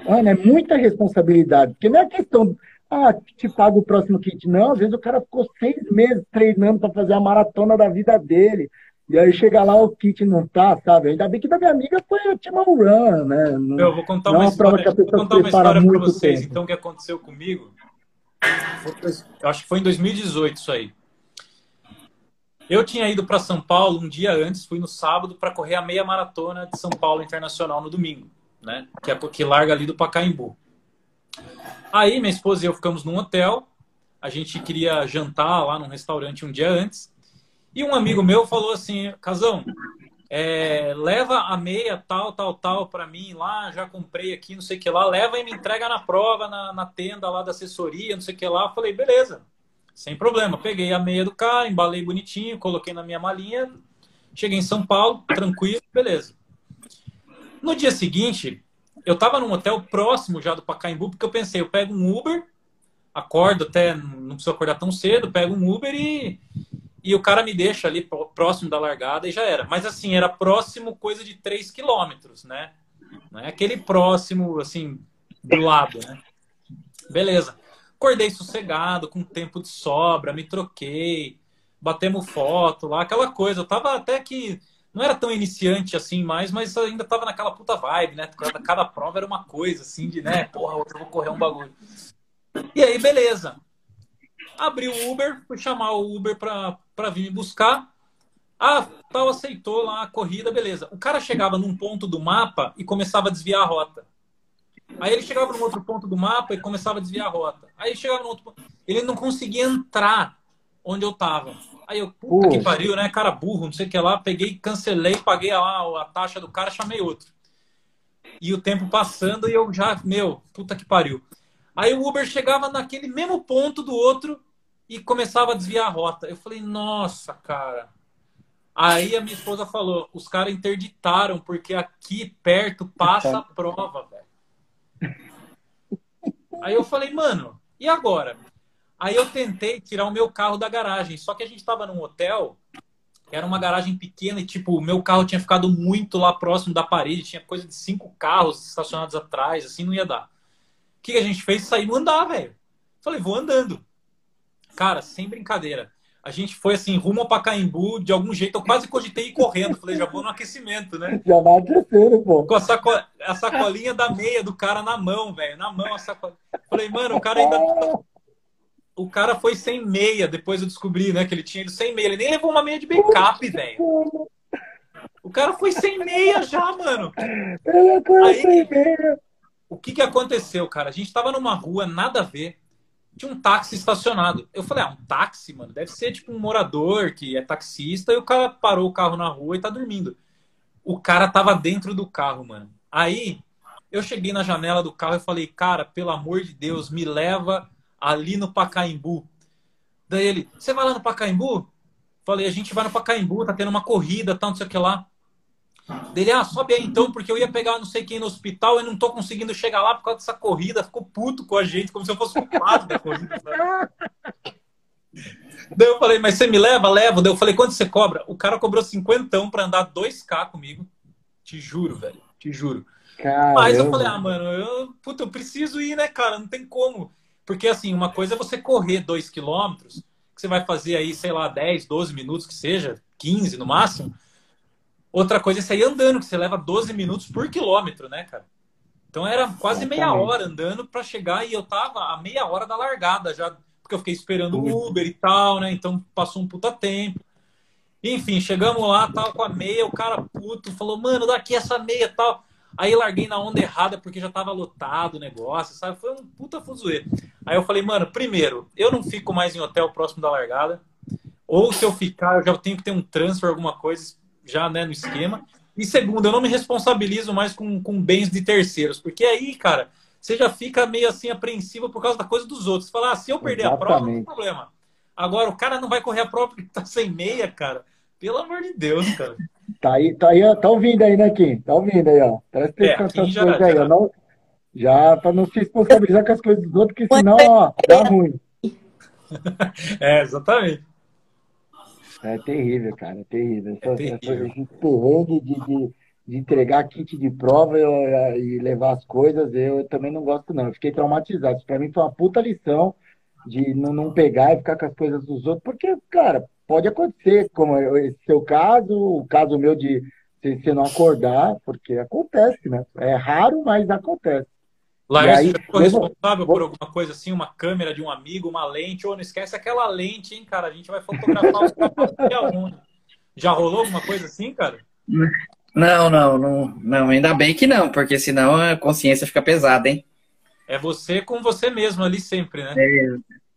Speaker 3: Ana, é muita responsabilidade, porque não é questão, ah, te paga o próximo kit. Não, às vezes o cara ficou seis meses treinando para fazer a maratona da vida dele. E aí chega lá, o kit não tá, sabe? Ainda bem que da minha amiga foi a Timão Run, né?
Speaker 1: Não, eu vou contar uma, história, vou contar uma história para vocês, tempo. então, o que aconteceu comigo. Eu acho que foi em 2018 isso aí. Eu tinha ido para São Paulo um dia antes, fui no sábado para correr a meia maratona de São Paulo Internacional no domingo, né? Que é porque larga ali do Pacaembu. Aí minha esposa e eu ficamos num hotel. A gente queria jantar lá num restaurante um dia antes. E um amigo meu falou assim, Casão, é, leva a meia tal, tal, tal para mim lá, já comprei aqui, não sei o que lá, leva e me entrega na prova, na, na tenda lá da assessoria, não sei o que lá. Eu falei, beleza, sem problema. Peguei a meia do cara, embalei bonitinho, coloquei na minha malinha, cheguei em São Paulo, tranquilo, beleza. No dia seguinte, eu tava num hotel próximo já do Pacaembu, porque eu pensei, eu pego um Uber, acordo até, não preciso acordar tão cedo, pego um Uber e, e o cara me deixa ali próximo da largada e já era. Mas assim, era próximo coisa de 3 quilômetros, né? Não é aquele próximo, assim, do lado, né? Beleza. Acordei sossegado, com tempo de sobra, me troquei, batemos foto lá, aquela coisa. Eu tava até que. Não era tão iniciante assim mais, mas ainda tava naquela puta vibe, né? Cada, cada prova era uma coisa, assim, de, né? Porra, hoje eu vou correr um bagulho. E aí, beleza. Abri o Uber, fui chamar o Uber pra, para vir me buscar. Ah, tal, aceitou lá a corrida, beleza. O cara chegava num ponto do mapa e começava a desviar a rota. Aí ele chegava num outro ponto do mapa e começava a desviar a rota. Aí ele chegava num outro ponto. Ele não conseguia entrar onde eu tava. Aí eu, puta que pariu, né? Cara burro, não sei o que lá. Peguei, cancelei, paguei lá a taxa do cara, chamei outro. E o tempo passando e eu já, meu, puta que pariu. Aí o Uber chegava naquele mesmo ponto do outro e começava a desviar a rota. Eu falei, nossa, cara. Aí a minha esposa falou, os caras interditaram, porque aqui perto passa a prova, velho. Aí eu falei, mano, e agora? Aí eu tentei tirar o meu carro da garagem, só que a gente tava num hotel, era uma garagem pequena e, tipo, o meu carro tinha ficado muito lá próximo da parede, tinha coisa de cinco carros estacionados atrás, assim, não ia dar. O que a gente fez? Saímos andar, velho. Falei, vou andando. Cara, sem brincadeira. A gente foi assim, rumo ao Pacaembu, de algum jeito, eu quase cogitei ir correndo. Falei, já vou no aquecimento, né?
Speaker 3: Já vai aquecendo, pô.
Speaker 1: Com a, saco... a sacolinha da meia do cara na mão, velho. Na mão a sacolinha. Falei, mano, o cara ainda. O cara foi sem meia, depois eu descobri, né? Que ele tinha ido sem meia. Ele nem levou uma meia de backup, velho. O cara foi sem meia já, mano. Aí, o que que aconteceu, cara? A gente tava numa rua, nada a ver tinha um táxi estacionado. Eu falei, ah, um táxi, mano, deve ser tipo um morador que é taxista e o cara parou o carro na rua e tá dormindo. O cara tava dentro do carro, mano. Aí eu cheguei na janela do carro e falei, cara, pelo amor de Deus, me leva ali no Pacaembu. Daí ele, você vai lá no Pacaembu? Falei, a gente vai no Pacaembu, tá tendo uma corrida, tal, não sei o que lá. Dele, ah, sobe aí então, porque eu ia pegar não sei quem no hospital e não tô conseguindo chegar lá por causa dessa corrida. Ficou puto com a gente, como se eu fosse culpado da corrida. Sabe? [LAUGHS] Daí eu falei, mas você me leva? Levo. Daí eu falei, quanto você cobra? O cara cobrou cinquentão pra andar 2K comigo. Te juro, velho. Te juro.
Speaker 3: Caramba.
Speaker 1: Mas eu falei, ah, mano, eu, puta, eu preciso ir, né, cara? Não tem como. Porque, assim, uma coisa é você correr 2 quilômetros, que você vai fazer aí, sei lá, 10, 12 minutos que seja, 15 no máximo. Outra coisa é sair andando, que você leva 12 minutos por quilômetro, né, cara? Então era quase meia hora andando para chegar e eu tava a meia hora da largada já, porque eu fiquei esperando o Uber e tal, né? Então passou um puta tempo. Enfim, chegamos lá, tava com a meia, o cara puto falou, mano, daqui essa meia e tal. Aí larguei na onda errada porque já tava lotado o negócio, sabe? Foi um puta fuzuê. Aí eu falei, mano, primeiro, eu não fico mais em hotel próximo da largada. Ou se eu ficar, eu já tenho que ter um transfer, alguma coisa já né, no esquema. E segundo, eu não me responsabilizo mais com, com bens de terceiros. Porque aí, cara, você já fica meio assim apreensivo por causa da coisa dos outros. Você fala, ah, se eu perder a prova, não tem
Speaker 3: Exatamente.
Speaker 1: problema. Agora, o cara não vai correr a prova porque tá sem meia, cara. Pelo amor de Deus, cara. [LAUGHS]
Speaker 3: Tá aí, tá aí, ó, tá ouvindo aí, né, Kim? Tá ouvindo aí, ó. Presta
Speaker 1: É,
Speaker 3: atenção
Speaker 1: Kim
Speaker 3: nessas
Speaker 1: já-
Speaker 3: coisas aí,
Speaker 1: já-.
Speaker 3: Não, já, pra não se responsabilizar com as coisas dos outros, porque senão, ó, dá ruim. [LAUGHS] [LAUGHS]
Speaker 1: É, exatamente.
Speaker 3: É terrível, cara, é terrível. Essa,
Speaker 1: terrível.
Speaker 3: essa- esse perrengue de, de, de entregar kit de prova eu- e levar as coisas, eu também não gosto, não. Eu fiquei traumatizado. Isso pra mim foi uma puta lição de não, não pegar e ficar com as coisas dos outros, porque, cara, pode acontecer, como eu- esse seu caso, o caso meu de você não acordar, porque acontece, né? É raro, mas acontece.
Speaker 1: Laércio
Speaker 3: aí,
Speaker 1: já ficou
Speaker 3: mesmo-
Speaker 1: responsável por alguma coisa assim, uma câmera de um amigo, uma lente, ou não esquece aquela lente, hein, cara? A gente vai fotografar os dia um. [LAUGHS] Já rolou alguma coisa assim, cara?
Speaker 2: Não, não, não, não, ainda bem que não, porque senão a consciência fica pesada, hein?
Speaker 1: É você com você mesmo ali sempre, né?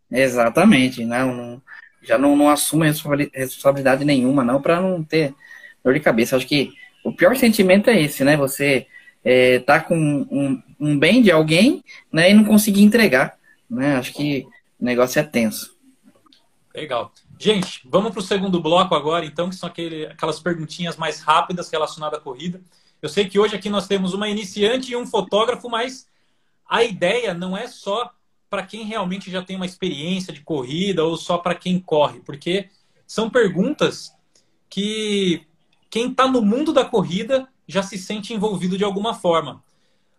Speaker 2: Exatamente, não, não- já não, não assumo responsabili- responsabilidade nenhuma, não, para não ter dor de cabeça. Acho que o pior sentimento é esse, né? Você é, tá com um, um bem de alguém, né, e não conseguir entregar, né? Acho que o negócio é tenso.
Speaker 1: Legal. Gente, vamos para o segundo bloco agora, então, que são aquele, aquelas perguntinhas mais rápidas relacionadas à corrida. Eu sei que hoje aqui nós temos uma iniciante e um fotógrafo, mas a ideia não é só para quem realmente já tem uma experiência de corrida ou só para quem corre, porque são perguntas que quem está no mundo da corrida já se sente envolvido de alguma forma.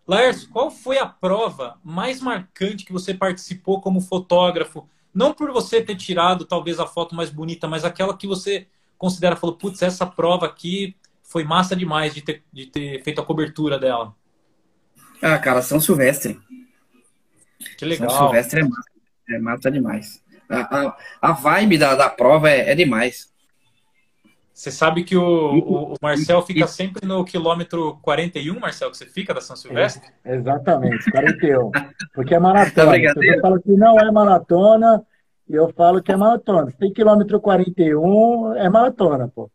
Speaker 1: Laércio, qual foi a prova mais marcante que você participou como fotógrafo? Não por você ter tirado talvez a foto mais bonita, mas aquela que você considera, falou, putz, essa prova aqui foi massa demais de ter, de ter feito a cobertura dela.
Speaker 2: Ah, cara, São Silvestre.
Speaker 1: Que
Speaker 2: São
Speaker 1: legal.
Speaker 2: Silvestre é massa, é massa demais. A, a, a vibe da, da prova é, é demais.
Speaker 1: Você sabe que o, o, o Marcel fica sempre no quilômetro 41, Marcel, que você fica da São Silvestre?
Speaker 3: Exatamente, 41. Porque é maratona.
Speaker 2: Obrigado.
Speaker 3: Você fala que não é maratona, e eu falo que é maratona. Se tem quilômetro 41, é maratona, pô.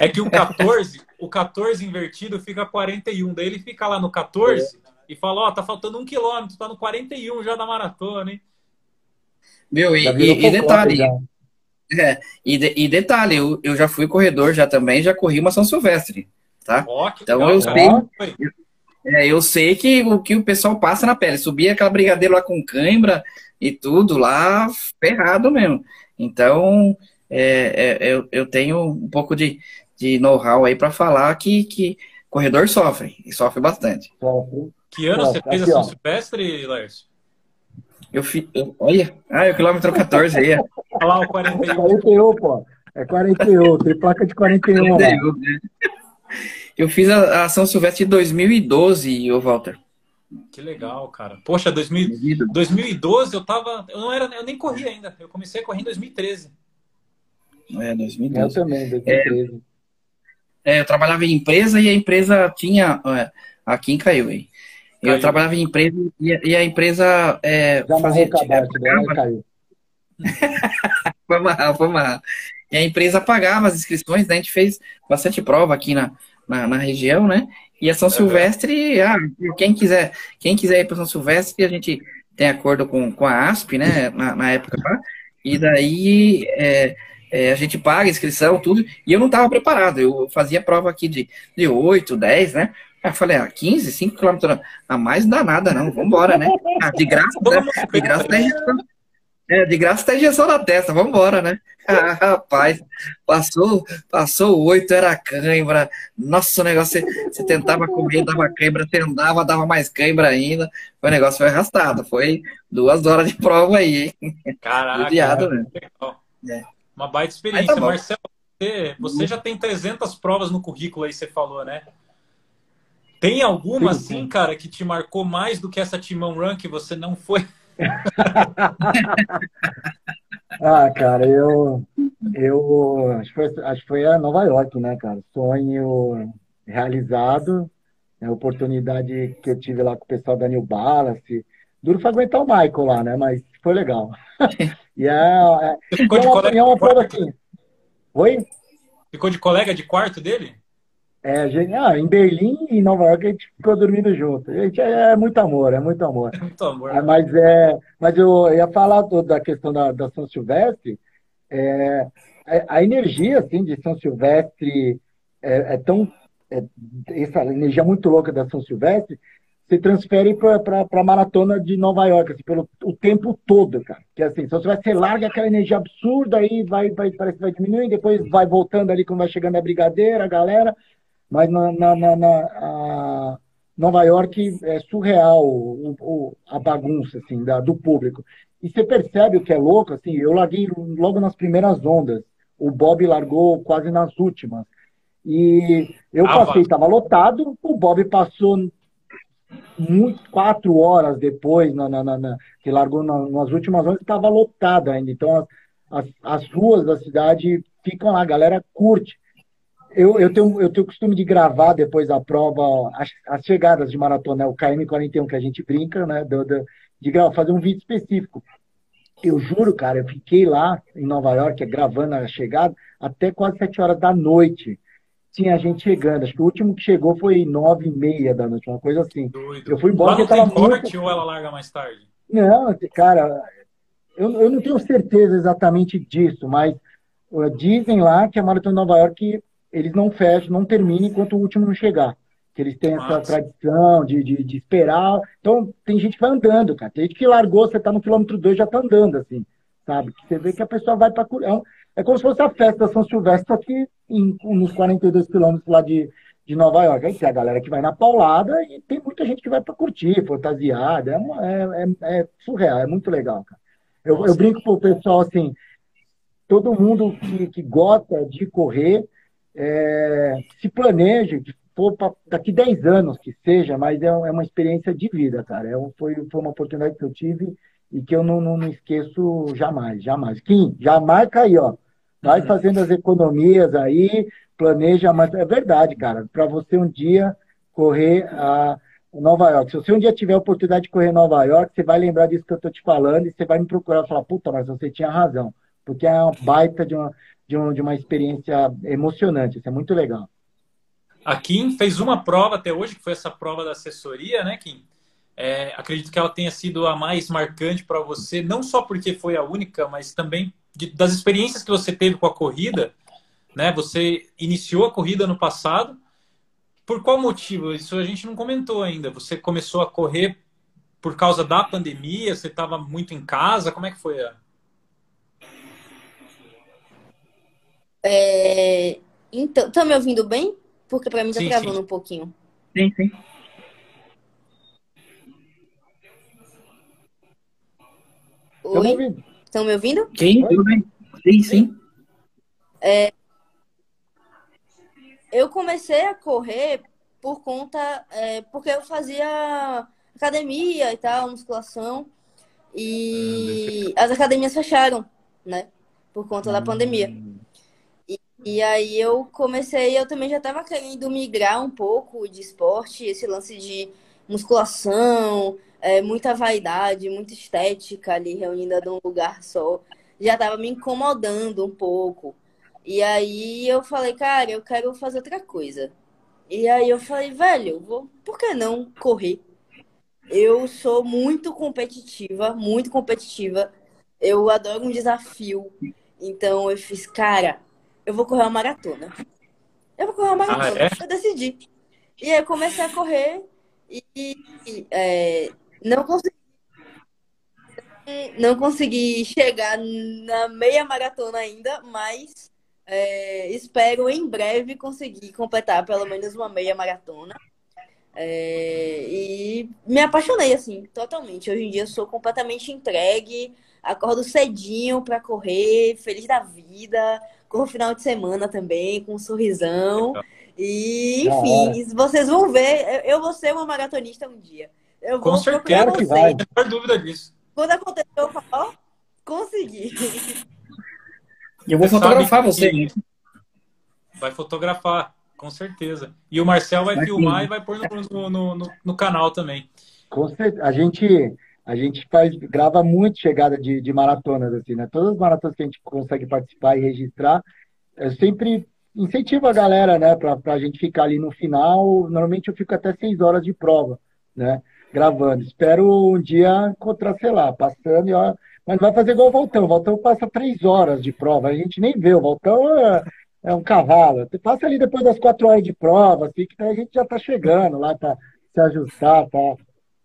Speaker 1: É que o 14, o 14 invertido fica 41. Daí ele fica lá no 14 e fala, ó, tá faltando um quilômetro, tá no 41 já da maratona, hein?
Speaker 2: Meu, e, e- e detalhe,
Speaker 3: já.
Speaker 2: É, e, de- e detalhe, eu, eu já fui corredor já também, já corri uma São Silvestre, tá?
Speaker 1: Ó, que
Speaker 2: Então
Speaker 1: legal,
Speaker 2: eu
Speaker 3: sei-
Speaker 1: Foi.
Speaker 2: É, eu sei que o que o pessoal passa na pele, subia aquela brigadeiro lá com cãibra e tudo lá, ferrado mesmo. Então, é, é, eu, eu tenho um pouco de, de know-how aí para falar que, que corredor sofre, e sofre bastante.
Speaker 1: Que ano você fez a São. Silvestre, Lércio?
Speaker 2: Eu, fi, eu- olha, ah, é o quilômetro 14 aí.
Speaker 1: Olha lá o 41.
Speaker 3: 41, pô. É 41, tem placa de 41 lá.
Speaker 2: Eu fiz a, a São Silvestre de 2012, ô Walter.
Speaker 1: Que legal, cara. Poxa, 2000, 2012 eu tava. Eu não era, eu nem corri ainda. Eu comecei a correr em 2013.
Speaker 2: É,
Speaker 3: Eu
Speaker 2: 2012.
Speaker 3: também, 2013.
Speaker 2: É, eu trabalhava em empresa e a empresa tinha. é, aqui em Caiuí. Eu
Speaker 1: Caiu.
Speaker 2: trabalhava em empresa e a, empresa é,
Speaker 3: Já
Speaker 2: fazia.
Speaker 3: cabate,
Speaker 2: pagava-?
Speaker 3: Caiu. [LAUGHS]
Speaker 2: Foi amarrar, foi amarrar. E a empresa pagava as inscrições, né? A gente fez bastante prova aqui na, na, na região, né? E a São. Silvestre, ah, quem quiser, quem quiser ir para São Silvestre, a gente tem acordo com, com a ASP, né? Na, na época lá. E daí é, é, a gente paga a inscrição, tudo. E eu não estava preparado. Eu fazia prova aqui de, de 8, 10, né? Aí eu falei, ah, 15, 5 quilômetros a mais não dá nada, não. Vambora, né? Ah, de graça, né? De graça, né? É, de graça tá injeção na testa, vambora, né? Ah, rapaz, passou, passou oito, era cãibra. Nossa, o negócio, você, tentava comer, dava cãibra, você andava, dava mais cãibra ainda. O negócio foi arrastado, foi duas horas de prova aí, hein?
Speaker 1: Caraca,
Speaker 2: Judiado, né?
Speaker 1: legal.
Speaker 2: É.
Speaker 1: Uma baita experiência.
Speaker 2: Mas tá.
Speaker 1: Marcelo, você, você já tem 300 provas no currículo aí, você falou, né? Tem alguma,
Speaker 3: Sim, sim.
Speaker 1: assim, cara, que te marcou mais do que essa Timão Run que você não foi? [LAUGHS]
Speaker 3: Ah, cara, eu, eu acho que, foi, acho que foi a Nova York, né, cara? Sonho realizado, é a oportunidade que eu tive lá com o pessoal da New Balance. Duro foi aguentar o Michael lá, né? Mas foi legal. [LAUGHS] E é, é,
Speaker 1: ficou
Speaker 3: é
Speaker 1: de
Speaker 3: uma,
Speaker 1: colega
Speaker 3: é uma
Speaker 1: de
Speaker 3: prova
Speaker 1: quarto?
Speaker 3: assim. Oi?
Speaker 1: Ficou de colega de quarto dele?
Speaker 3: É, gente, ah, em Berlim e em Nova York a gente ficou dormindo junto. Gente, é, é muito amor, é muito amor.
Speaker 1: Muito amor.
Speaker 3: Ah, mas, é, mas eu ia falar do- da questão da, da São Silvestre. É, a, a energia assim, de São Silvestre é, é tão. é- essa energia muito louca da São Silvestre se transfere para a maratona de Nova York, assim, pelo o tempo todo, cara. Que assim, São Silvestre você larga aquela energia absurda, aí vai, vai, parece que vai diminuindo, depois vai voltando ali quando vai chegando a brigadeira, a galera. Mas na, na, na- na- Nova York é surreal o, o- a bagunça assim, da- do público. E você percebe o que é louco, assim, eu larguei logo nas primeiras ondas. O Bob largou quase nas últimas. E eu
Speaker 1: Ah,
Speaker 3: passei, estava lotado, o Bob passou muito, quatro horas depois, na, na- na- que largou na- nas últimas horas, estava lotado ainda. Então, as, as, as ruas da cidade ficam lá, a galera curte. Eu, eu, tenho, eu tenho o costume de gravar depois da prova as, as chegadas de maratona, né, o KM41 que a gente brinca, né? do- do- de gravar, fazer um vídeo específico. Eu juro, cara, eu fiquei lá em Nova York gravando a chegada até quase sete horas da noite. Tinha gente chegando. Acho que o último que chegou foi nove e meia da noite, uma coisa assim.
Speaker 1: Doido.
Speaker 3: Eu fui embora
Speaker 1: Lá não tem
Speaker 3: tava muito-
Speaker 1: corte ou ela larga mais tarde?
Speaker 3: Não, cara, eu, eu não tenho certeza exatamente disso, mas dizem lá que a Maratona de Nova York eles não fecham, não terminam enquanto o último não chegar. Que eles têm essa
Speaker 1: Massa.
Speaker 3: tradição de, de, de esperar. Então, tem gente que vai andando, cara. Tem gente que largou, você tá no quilômetro 2 já tá andando, assim, sabe? Você vê que a pessoa vai para. É, é como se fosse a festa da São Silvestre aqui em, nos 42 quilômetros lá de, de Nova York. Aí tem a galera que vai na paulada e tem muita gente que vai para curtir, fantasiada. É, uma- é, é- é surreal, é muito legal, cara. Eu,
Speaker 1: Nossa.
Speaker 3: eu brinco pro pessoal assim, todo mundo que, que gosta de correr, é, se planeje, que for pra, daqui 10 anos que seja, mas é, é uma experiência de vida, cara. É, foi, foi uma oportunidade que eu tive e que eu não, não, não esqueço jamais, jamais. Kim, já marca aí, ó. Vai fazendo as economias aí, planeja, mas é verdade, cara. Para você um dia correr a Nova York. Se você um dia tiver a oportunidade de correr Nova York, você vai lembrar disso que eu tô te falando e você vai me procurar e falar, puta, mas você tinha razão. Porque é uma baita de uma, de uma, de uma experiência emocionante. Isso é muito legal.
Speaker 1: A Kim fez uma prova até hoje, que foi essa prova da assessoria, né, Kim? É, acredito que ela tenha sido a mais marcante para você, não só porque foi a única, mas também de- das experiências que você teve com a corrida. Né? Você iniciou a corrida no passado. Por qual motivo? Isso a gente não comentou ainda. Você começou a correr por causa da pandemia? Você estava muito em casa? Como é que foi? a-
Speaker 4: É, Então, tá me ouvindo bem? Porque pra mim tá
Speaker 1: Sim,
Speaker 4: travando
Speaker 1: sim.
Speaker 4: um pouquinho.
Speaker 2: Sim, sim.
Speaker 4: Oi?
Speaker 3: ouvindo.
Speaker 4: Estão me ouvindo?
Speaker 2: Sim, tudo bem. Sim, sim.
Speaker 4: Eu comecei a correr por conta, é, porque eu fazia academia e tal, musculação, e as academias fecharam, né? Por conta da pandemia. E aí eu comecei, eu também já estava querendo migrar um pouco de esporte, esse lance de musculação, é, muita vaidade, muita estética ali reunida num lugar só. Já estava me incomodando um pouco. E aí eu falei, cara, eu quero fazer outra coisa. E aí eu falei, velho, vou, por que não correr? Eu sou muito competitiva, muito competitiva. Eu adoro um desafio. Então eu fiz, cara, eu vou correr uma maratona. Eu vou correr uma maratona.
Speaker 1: Ah, é?
Speaker 4: Eu decidi. E aí eu comecei a correr e, e, é, não consegui não consegui chegar na meia maratona ainda, mas é, espero em breve conseguir completar pelo menos uma meia maratona. É, e me apaixonei assim, totalmente. Hoje em dia sou completamente entregue, acordo cedinho para correr, feliz da vida, corro final de semana também, com um sorrisão. E, enfim, vocês vão ver, eu vou ser uma maratonista um dia. Eu
Speaker 1: Com
Speaker 4: vou
Speaker 1: certeza
Speaker 3: que vai.
Speaker 1: Não tem dúvida disso.
Speaker 4: Quando aconteceu, eu falo, ó, consegui.
Speaker 2: E eu vou
Speaker 1: Você
Speaker 2: fotografar você.
Speaker 1: Vai fotografar, com certeza. E o Marcel vai
Speaker 2: Vai
Speaker 1: filmar
Speaker 2: sim.
Speaker 1: e vai pôr no, no, no, no canal também.
Speaker 3: Com certeza. A gente, a gente faz, grava muito chegada de, de maratonas, assim, né? Todas as maratonas que a gente consegue participar e registrar, eu sempre incentivo a galera, né, pra, pra gente ficar ali no final. Normalmente eu fico até seis horas de prova, né? Gravando. Espero um dia encontrar, sei lá, passando e ó. Mas vai fazer igual o Voltão. O Voltão passa três horas de prova. A gente nem vê. O Voltão é, é um cavalo. Passa ali depois das quatro horas de prova, assim, que a gente já tá chegando lá para se ajustar, tá?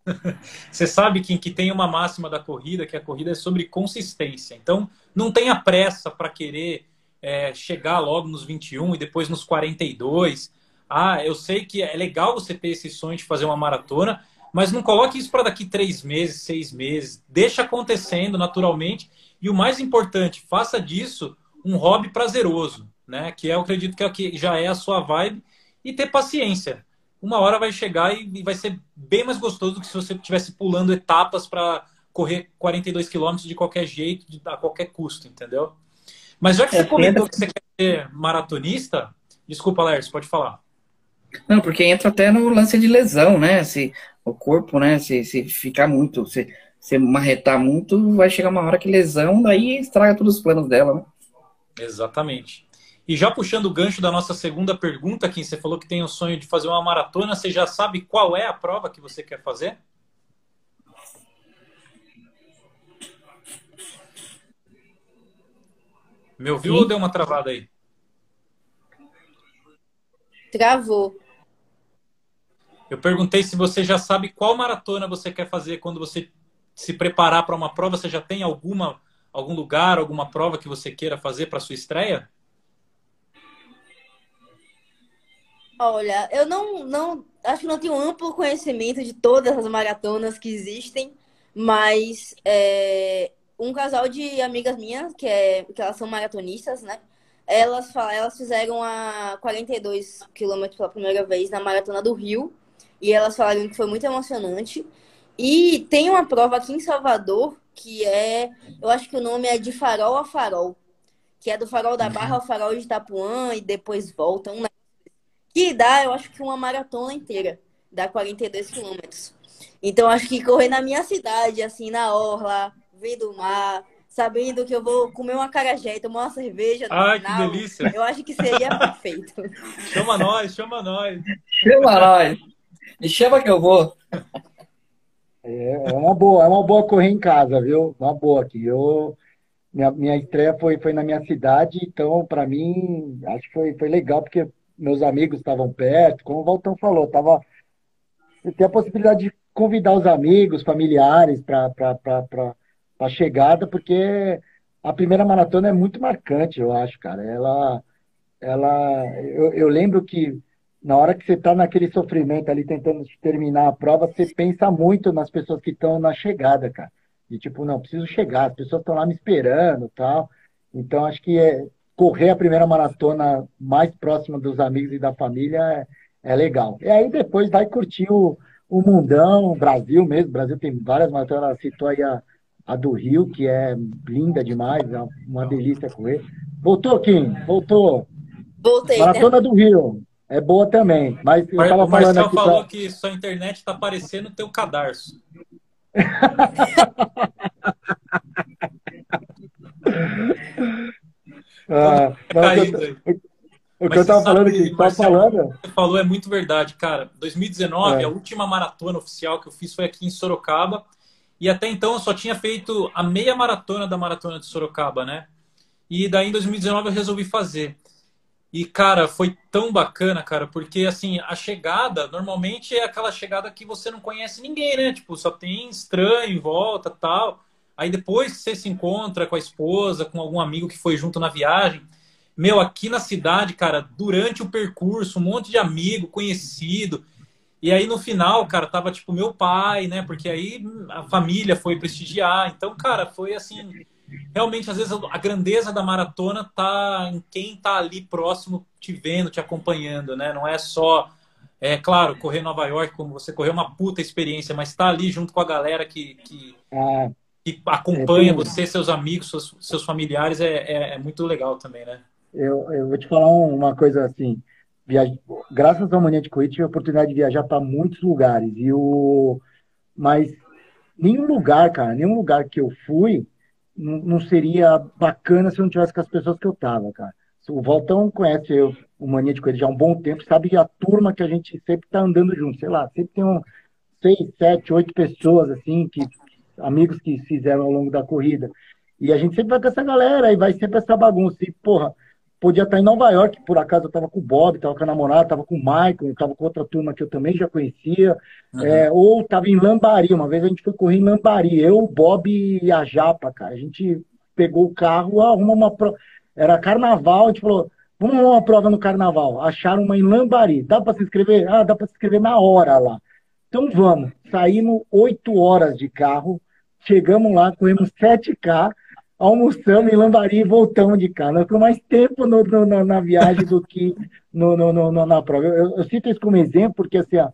Speaker 3: [LAUGHS]
Speaker 1: Você sabe que, que tem uma máxima da corrida, que a corrida é sobre consistência. Então, não tenha pressa para querer é, chegar logo nos 21 e depois nos 42. Ah, eu sei que é legal você ter esse sonho de fazer uma maratona, mas não coloque isso para daqui três meses, seis meses. Deixa acontecendo naturalmente. E o mais importante, faça disso um hobby prazeroso, né? Que é, eu acredito é que já é a sua vibe. E ter paciência uma hora vai chegar e vai ser bem mais gostoso do que se você estivesse pulando etapas para correr 42 quilômetros de qualquer jeito, de, a qualquer custo, entendeu? Mas já que
Speaker 2: É,
Speaker 1: você comentou
Speaker 2: entra-
Speaker 1: que você quer ser maratonista, desculpa, Lércio, pode falar.
Speaker 2: Não, porque entra até no lance de lesão, né? Se o corpo, né? Se, se ficar muito, se, se marretar muito, vai chegar uma hora que lesão, daí estraga todos os planos dela, né?
Speaker 1: Exatamente. E já puxando o gancho da nossa segunda pergunta, Kim, você falou que tem o sonho de fazer uma maratona, você já sabe qual é a prova que você quer fazer? Me ouviu
Speaker 2: Sim.
Speaker 1: ou deu uma travada aí?
Speaker 4: Travou.
Speaker 1: Eu perguntei se você já sabe qual maratona você quer fazer quando você se preparar para uma prova. Você já tem alguma algum lugar, alguma prova que você queira fazer para sua estreia?
Speaker 4: Olha, eu não, não acho que não tenho amplo conhecimento de todas as maratonas que existem, mas é, um casal de amigas minhas, que, é, que elas são maratonistas, né? Elas, elas fizeram a 42 quilômetros pela primeira vez na Maratona do Rio, e elas falaram que foi muito emocionante. E tem uma prova aqui em Salvador, que é, eu acho que o nome é de Farol a Farol, que é do Farol da Barra ao Farol de Itapuã e depois volta. Um que dá, eu acho que uma maratona inteira, dá 42 quilômetros. Então, acho que correr na minha cidade, assim, na orla, vendo o mar, sabendo que eu vou comer uma carajé e tomar uma cerveja
Speaker 1: Ai, que
Speaker 4: final,
Speaker 1: delícia!
Speaker 4: eu acho que seria [LAUGHS] perfeito.
Speaker 1: Chama nós, chama nós.
Speaker 2: Chama nós. Me chama que eu vou.
Speaker 3: É, é uma boa, é uma boa correr em casa, viu? Uma boa aqui. Eu, minha, minha estreia foi, foi na minha cidade, então para mim acho que foi, foi legal porque meus amigos estavam perto, como o Valtão falou, tava ter a possibilidade de convidar os amigos, familiares para a chegada, porque a primeira maratona é muito marcante, eu acho, cara. Ela, ela, eu, eu lembro que na hora que você está naquele sofrimento ali tentando terminar a prova, você pensa muito nas pessoas que estão na chegada, cara. E tipo, não, preciso chegar, as pessoas estão lá me esperando, tal. Então acho que é, correr a primeira maratona mais próxima dos amigos e da família é, é legal. E aí depois vai curtir o, o mundão, o Brasil mesmo. O Brasil tem várias maratonas, ela citou aí a, a do Rio, que é linda demais, é uma delícia correr. Voltou, Kim? Voltou.
Speaker 4: Voltei, né?
Speaker 3: Maratona do Rio. É boa também. Mas eu tava
Speaker 1: o Marcel
Speaker 3: falando aqui
Speaker 1: falou
Speaker 3: pra...
Speaker 1: que sua internet está parecendo teu cadarço. [LAUGHS]
Speaker 3: Ah, não, o que eu- [LAUGHS] falando aqui,
Speaker 1: Marcelo,
Speaker 3: falando.
Speaker 1: Você falou é muito verdade, cara. 2019,
Speaker 3: É.
Speaker 1: a última maratona oficial que eu fiz foi aqui em Sorocaba. E até então eu só tinha feito a meia maratona da maratona de Sorocaba, né? E daí em 2019 eu resolvi fazer. E, cara, foi tão bacana, cara, porque assim, a chegada normalmente é aquela chegada que você não conhece ninguém, né? Tipo, só tem estranho em volta tal. Aí depois você se encontra com a esposa, com algum amigo que foi junto na viagem. Meu, aqui na cidade, cara, durante o percurso, um monte de amigo, conhecido. E aí no final, cara, tava tipo meu pai, né? Porque aí a família foi prestigiar. Então, cara, foi assim. Realmente, às vezes, a grandeza da maratona tá em quem tá ali próximo, te vendo, te acompanhando, né? Não é só, é claro, correr Nova York, como você correu, uma puta experiência, mas tá ali junto com a galera que, que,
Speaker 3: É,
Speaker 1: que acompanha
Speaker 3: É,
Speaker 1: você, seus amigos, seus, seus familiares, é, é, é muito legal também, né?
Speaker 3: eu, eu vou te falar um- uma coisa assim. Viaj... Graças ao Mania de Corrida, tive a oportunidade de viajar para muitos lugares. E o... Mas nenhum lugar, cara, nenhum lugar que eu fui não não seria bacana se eu não tivesse com as pessoas que eu tava, cara. O Voltão conhece eu, o Mania de Corrida já há um bom tempo, sabe a turma que a gente sempre tá andando junto, sei lá, sempre tem um seis, sete, oito pessoas, assim, que amigos que fizeram ao longo da corrida. E a gente sempre vai com essa galera e vai sempre essa bagunça. E, porra, podia estar em Nova York, por acaso eu tava com o Bob, tava com a namorada, tava com o Michael, tava com outra turma que eu também já conhecia. É, ou tava em Lambari, uma vez a gente foi correr em Lambari, eu, o Bob e a Japa, cara. A gente pegou o carro, arruma uma prova. Era carnaval, a gente falou, vamos arrumar uma prova no carnaval. Acharam uma em Lambari. Dá para se inscrever? Ah, dá para se inscrever na hora lá. Então vamos. Saímos oito horas de carro, chegamos lá, corremos 7K, almoçamos em Lambari e voltamos de carro. Nós ficamos mais tempo no- no- na- na viagem do que no, no- na prova. Eu, eu- cito isso como exemplo, porque assim, ó,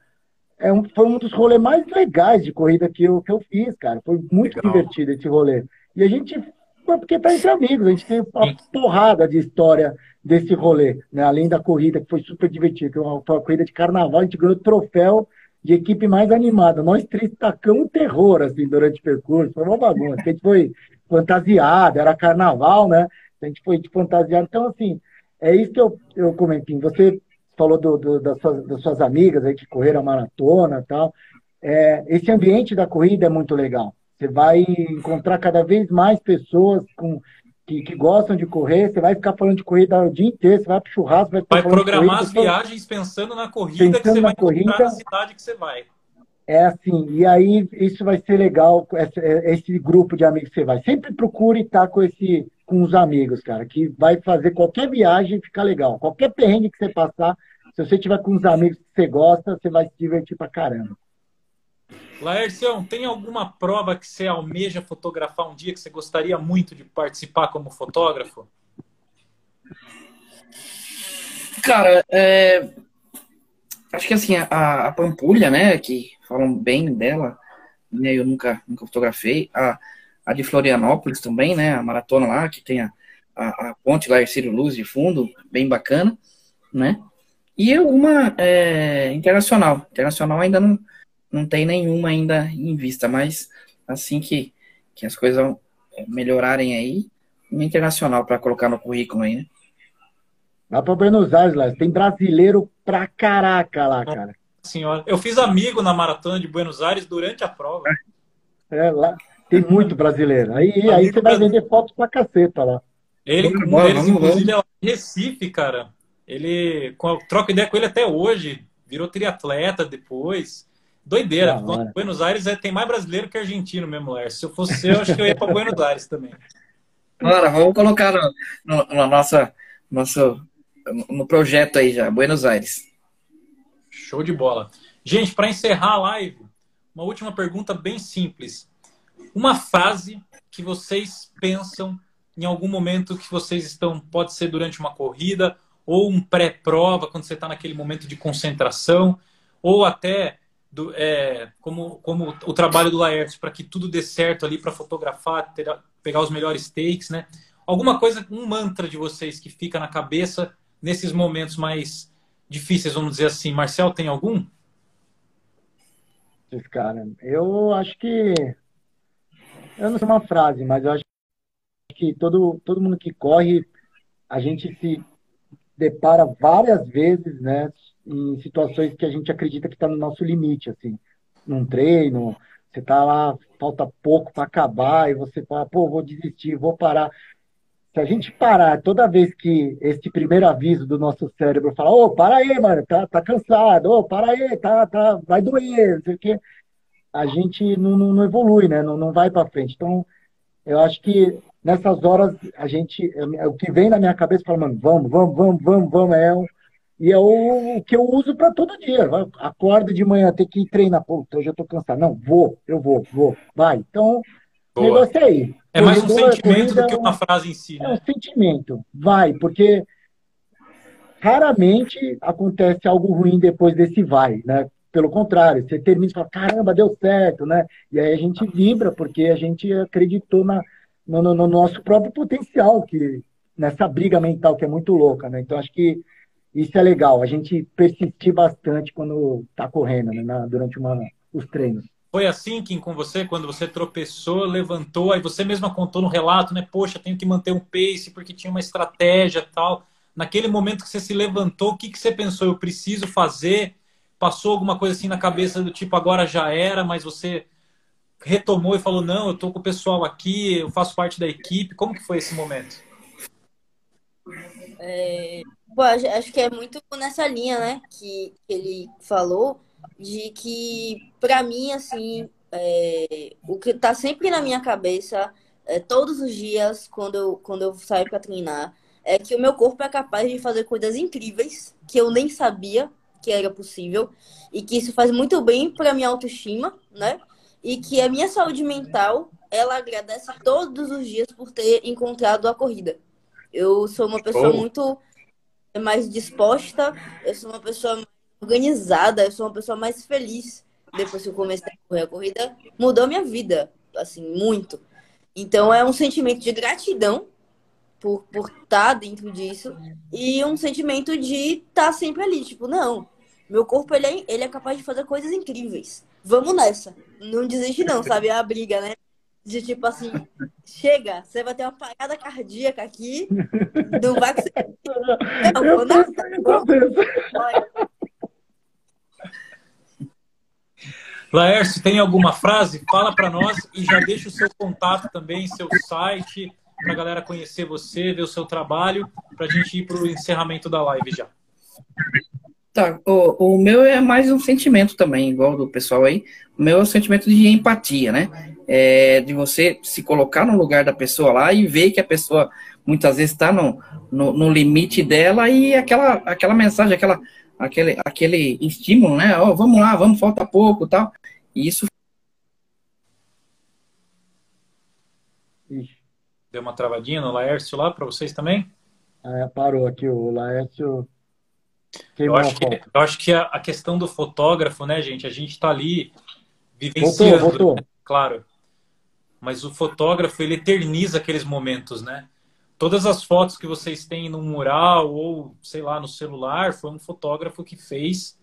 Speaker 3: é um, foi um dos rolês mais legais de corrida que eu, que eu fiz, cara. Foi muito
Speaker 1: Legal.
Speaker 3: divertido esse rolê. E a gente, foi porque tá entre amigos, a gente tem uma porrada de história desse rolê, né? Além da corrida, que foi super divertido, que foi uma, corrida de carnaval, a gente ganhou troféu de equipe mais animada. Nós três tacamos terror, assim, durante o percurso, foi uma bagunça. A gente foi fantasiado, era carnaval, né? A gente foi de fantasiado. Então, assim, é isso que eu, eu comentei. Você falou do, do- das, suas, das suas amigas aí que correram a maratona e tal. É, esse ambiente da corrida é muito legal. Você vai encontrar cada vez mais pessoas com, que, que gostam de correr. Você vai ficar falando de corrida o dia inteiro. Você vai pro churrasco, vai
Speaker 1: Vai programar
Speaker 3: corrida.
Speaker 1: as viagens pensando na corrida que
Speaker 3: Pensando
Speaker 1: você
Speaker 3: na
Speaker 1: vai
Speaker 3: corrida.
Speaker 1: na cidade que você vai.
Speaker 3: É assim, e aí isso vai ser legal, esse, esse grupo de amigos que você vai. Sempre procure estar com esse, com os amigos, cara, que vai fazer qualquer viagem ficar legal. Qualquer perrengue que você passar, se você tiver com os amigos que você gosta, você vai se divertir pra caramba.
Speaker 1: Laercião, tem alguma prova que você almeja fotografar um dia que você gostaria muito de participar como fotógrafo?
Speaker 2: Cara, é, acho que assim, a, a Pampulha, né, que falam bem dela, né, eu nunca, nunca fotografei, a, a de Florianópolis também, né, a maratona lá, que tem a, a, a ponte lá, Ercílio Luz de fundo, bem bacana, né, e alguma é, internacional, internacional ainda não, não tem nenhuma ainda em vista, mas assim que, que as coisas melhorarem aí, uma internacional para colocar no currículo aí, né.
Speaker 3: Vai pra Buenos Aires, lá. Tem brasileiro pra caraca lá, cara.
Speaker 1: Senhora, eu fiz amigo na maratona de Buenos Aires durante a prova.
Speaker 3: É, lá tem muito brasileiro. Aí, aí você vai vender fotos pra caceta lá.
Speaker 1: Ele, um deles, inclusive, é lá Recife, cara. Ele com- troca ideia com ele até hoje. Virou triatleta depois. Doideira.
Speaker 3: Hora.
Speaker 1: Buenos Aires é, tem mais brasileiro que argentino mesmo, Lércio. Se eu fosse eu, acho que eu ia para Buenos Aires também.
Speaker 2: Bora, vamos colocar no, no, no nossa, nosso, no projeto aí já, Buenos Aires.
Speaker 1: Show de bola. Gente, para encerrar a live, uma última pergunta bem simples. Uma frase que vocês pensam em algum momento que vocês estão, pode ser durante uma corrida, ou um pré-prova, quando você está naquele momento de concentração, ou até do, é, como, como o trabalho do Laércio, para que tudo dê certo ali para fotografar, ter- pegar os melhores takes, né? Alguma coisa, um mantra de vocês que fica na cabeça nesses momentos mais difíceis, vamos dizer assim. Marcel, tem algum?
Speaker 3: Caras. Eu acho que. Eu não sei uma frase, mas eu acho que todo, todo mundo que corre, a gente se depara várias vezes, né, em situações que a gente acredita que está no nosso limite, assim, num treino, você tá lá, falta pouco para acabar, e você fala, pô, vou desistir, vou parar. Se a gente parar toda vez que esse primeiro aviso do nosso cérebro fala, ô, para aí, mano, tá, tá cansado, ô, para aí, tá, tá, vai doer, não sei o quê, a gente não, não, não evolui, né? Não, não vai para frente. Então, eu acho que nessas horas a gente, é, o que vem na minha cabeça fala, mano, vamos, vamos, vamos, vamos, vamos, é o, e é o, o que eu uso para todo dia. Acordo de manhã, ter que treinar, pô, hoje eu tô cansado. Não, vou, eu vou, vou, vai. Então, o negócio é aí.
Speaker 1: É mais um sentimento do que uma frase em si.
Speaker 3: Né? É um sentimento, vai, porque raramente acontece algo ruim depois desse vai, né? Pelo contrário, você termina e fala, caramba, deu certo, né? E aí a gente vibra, porque a gente acreditou na, no, no, nosso próprio potencial, que nessa briga mental que é muito louca, né? Então acho que isso é legal, a gente persistir bastante quando está correndo, né? Na, durante uma, os treinos.
Speaker 1: Foi assim, Kim, com você, quando você tropeçou, levantou, aí você mesma contou no relato, né? Poxa, tenho que manter um pace porque tinha uma estratégia tal. Naquele momento que você se levantou, o que, que você pensou? Eu preciso fazer? Passou alguma coisa assim na cabeça do tipo, agora já era, mas você retomou e falou, não, eu tô com o pessoal aqui, eu faço parte da equipe. Como que foi esse momento?
Speaker 4: É, bom, acho que é muito nessa linha, né, que, ele falou, de que, para mim, assim, é, o que tá sempre na minha cabeça, é, todos os dias, quando eu, quando eu saio para treinar, é que o meu corpo é capaz de fazer coisas incríveis que eu nem sabia que era possível e que isso faz muito bem para minha autoestima, né? e que a minha saúde mental ela agradece todos os dias por ter encontrado a corrida. Eu sou uma pessoa oh. muito mais disposta, eu sou uma pessoa mais organizada, eu sou uma pessoa mais feliz depois que eu comecei a correr a corrida. Mudou minha vida, assim, muito. Então é um sentimento de gratidão por, por estar dentro disso e um sentimento de estar sempre ali, tipo, não, meu corpo ele é, ele é capaz de fazer coisas incríveis vamos nessa. Não desiste, não, sabe? É a briga, né? De tipo assim, chega, você vai ter uma parada cardíaca aqui, não vai conseguir. [LAUGHS] Não, vou nessa.
Speaker 1: Laércio, tem alguma frase? Fala para nós e já deixa o seu contato também, seu site, para a galera conhecer você, ver o seu trabalho, para a gente ir para o encerramento da live já.
Speaker 2: Tá, o, o meu é mais um sentimento também, igual do pessoal aí. O meu é um sentimento de empatia, né? É, de você se colocar no lugar da pessoa lá e ver que a pessoa muitas vezes está no, no, no, limite dela e aquela, aquela mensagem, aquela, aquele, aquele estímulo, né? Oh, vamos lá, vamos, falta pouco tal. E isso.
Speaker 1: Deu uma travadinha no Laércio lá para vocês também?
Speaker 3: É, parou aqui, o Laércio
Speaker 1: eu acho, que, eu acho que a, a, questão do fotógrafo, né, gente? A gente está ali vivenciando, voltou, voltou. Né? claro. Mas o fotógrafo, ele eterniza aqueles momentos, né? Todas as fotos que vocês têm no mural ou, sei lá, no celular, foi um fotógrafo que fez,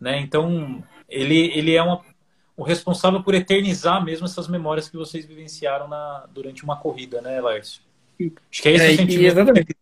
Speaker 1: né? Então, ele, ele é uma, o responsável por eternizar mesmo essas memórias que vocês vivenciaram na, durante uma corrida, né, Laércio? Acho que é esse é, o sentimento. Exatamente.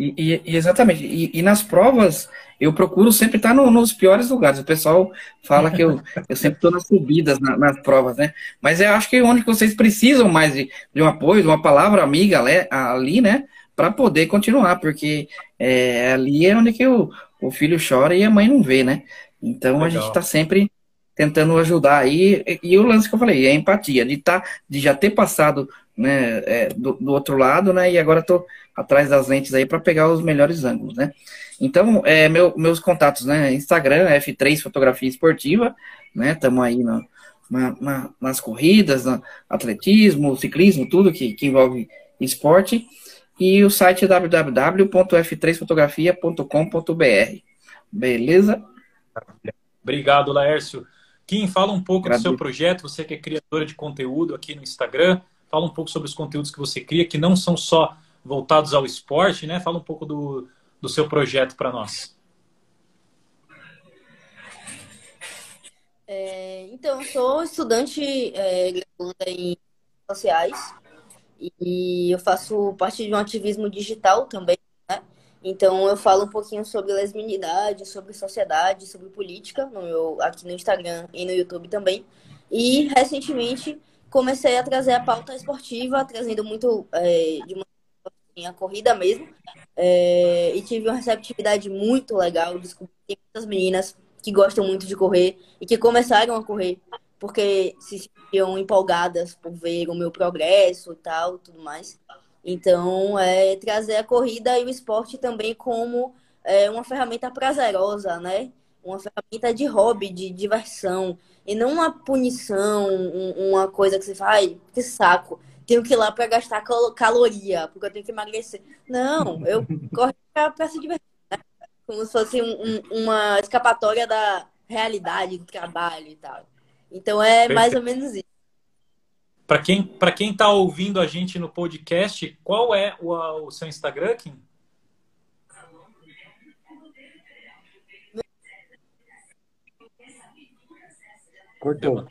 Speaker 2: E, e, exatamente. E, e, nas provas, eu procuro sempre estar no, nos piores lugares. O pessoal fala que eu, [LAUGHS] eu sempre estou nas subidas na, nas provas, né? Mas eu acho que é onde vocês precisam mais de, de um apoio, de uma palavra amiga ali, né? Para poder continuar, porque é, ali é onde que o, o filho chora e a mãe não vê, né? Então Legal. a gente está sempre tentando ajudar aí. E, e, o lance que eu falei, é a empatia, de, tá, de já ter passado né, é, do, do, outro lado, né? E agora estou atrás das lentes aí para pegar os melhores ângulos, né? Então, é, meu, meus contatos, né? Instagram, F3 Fotografia Esportiva, né? Estamos aí na, na, nas corridas, no atletismo, ciclismo, tudo que, que envolve esporte. E o site www.f3fotografia.com.br. Beleza?
Speaker 1: Obrigado, Laércio. Kim, fala um pouco do seu projeto, você que é criadora de conteúdo aqui no Instagram. Fala um pouco sobre os conteúdos que você cria, que não são só voltados ao esporte, né? Fala um pouco do, do seu projeto para nós.
Speaker 4: É, então, sou estudante é, em sociais e eu faço parte de um ativismo digital também, né? Então, eu falo um pouquinho sobre lesbianidade, sobre sociedade, sobre política no meu, aqui no Instagram e no YouTube também. E, recentemente, comecei a trazer a pauta esportiva, trazendo muito é, de uma a corrida mesmo. É, e tive uma receptividade muito legal. Descobri muitas meninas que gostam muito de correr e que começaram a correr porque se sentiam empolgadas por ver o meu progresso e tal, tudo mais. Então, é trazer a corrida e o esporte também como é, uma ferramenta prazerosa, né? Uma ferramenta de hobby, de diversão, e não uma punição, um, uma coisa que você faz, que saco, tenho que ir lá para gastar caloria, porque eu tenho que emagrecer. Não, eu [LAUGHS] corro para se divertir, né? como se fosse um, um, uma escapatória da realidade do trabalho e tal. Então é Perfeito. mais ou menos isso.
Speaker 1: Para quem para quem está ouvindo a gente no podcast, qual é o, o seu Instagram, Kim?
Speaker 3: Cortou.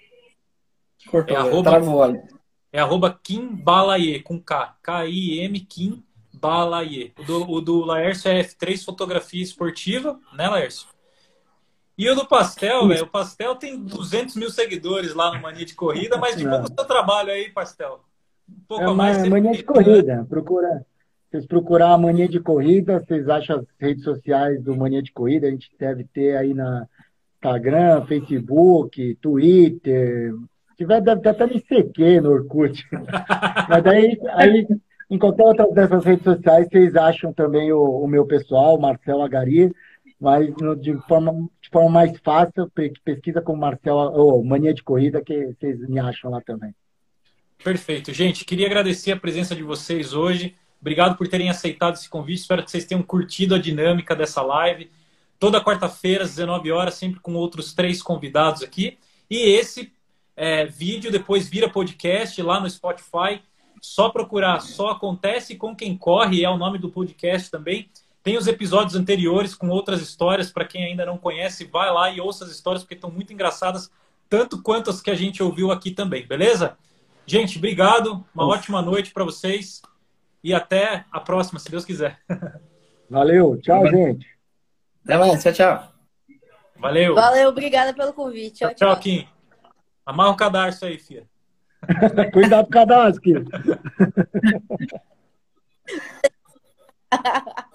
Speaker 2: Cortou. É arroba, travou.
Speaker 1: É arroba Kim Balaie, com K. K-I-M Kim Balaie. O do, o do Laércio é F3 Fotografia Esportiva, né, Laércio? E o do Pastel, velho, o Pastel tem 200 mil seguidores lá no Mania de Corrida, mas divulga o seu trabalho aí, Pastel.
Speaker 3: Um pouco é mais. Mania de Corrida, né? procura. Vocês procurar a Mania de Corrida, vocês acham as redes sociais do Mania de Corrida, a gente deve ter aí na Instagram, Facebook, Twitter, se tiver deve até no ICQ, no Orkut. [LAUGHS] Mas daí, aí, em qualquer outra dessas redes sociais, vocês acham também o, o meu pessoal, Marcelo Agari, mas no, de, forma, de forma mais fácil, pesquisa com Marcelo, ou Mania de Corrida, que vocês me acham lá também.
Speaker 1: Perfeito. Gente, queria agradecer a presença de vocês hoje. Obrigado por terem aceitado esse convite. Espero que vocês tenham curtido a dinâmica dessa live. Toda quarta-feira, às 19 horas, sempre com outros três convidados aqui. E esse é, vídeo depois vira podcast lá no Spotify. Só procurar Só Acontece com Quem Corre, é o nome do podcast também. Tem os episódios anteriores com outras histórias. Para quem ainda não conhece, vai lá e ouça as histórias, porque estão muito engraçadas, tanto quanto as que a gente ouviu aqui também, beleza? Gente, obrigado. Uma ótima noite para vocês. E até a próxima, se Deus quiser. [LAUGHS]
Speaker 3: Valeu. Tchau, gente.
Speaker 2: Até mais. Tchau, tchau.
Speaker 1: Valeu.
Speaker 4: Valeu. Obrigada pelo convite.
Speaker 1: Tchau, tchau, tchau. Kim. Amarra o cadarço aí, filha. [LAUGHS]
Speaker 3: Cuidado com o cadarço, filho. [LAUGHS]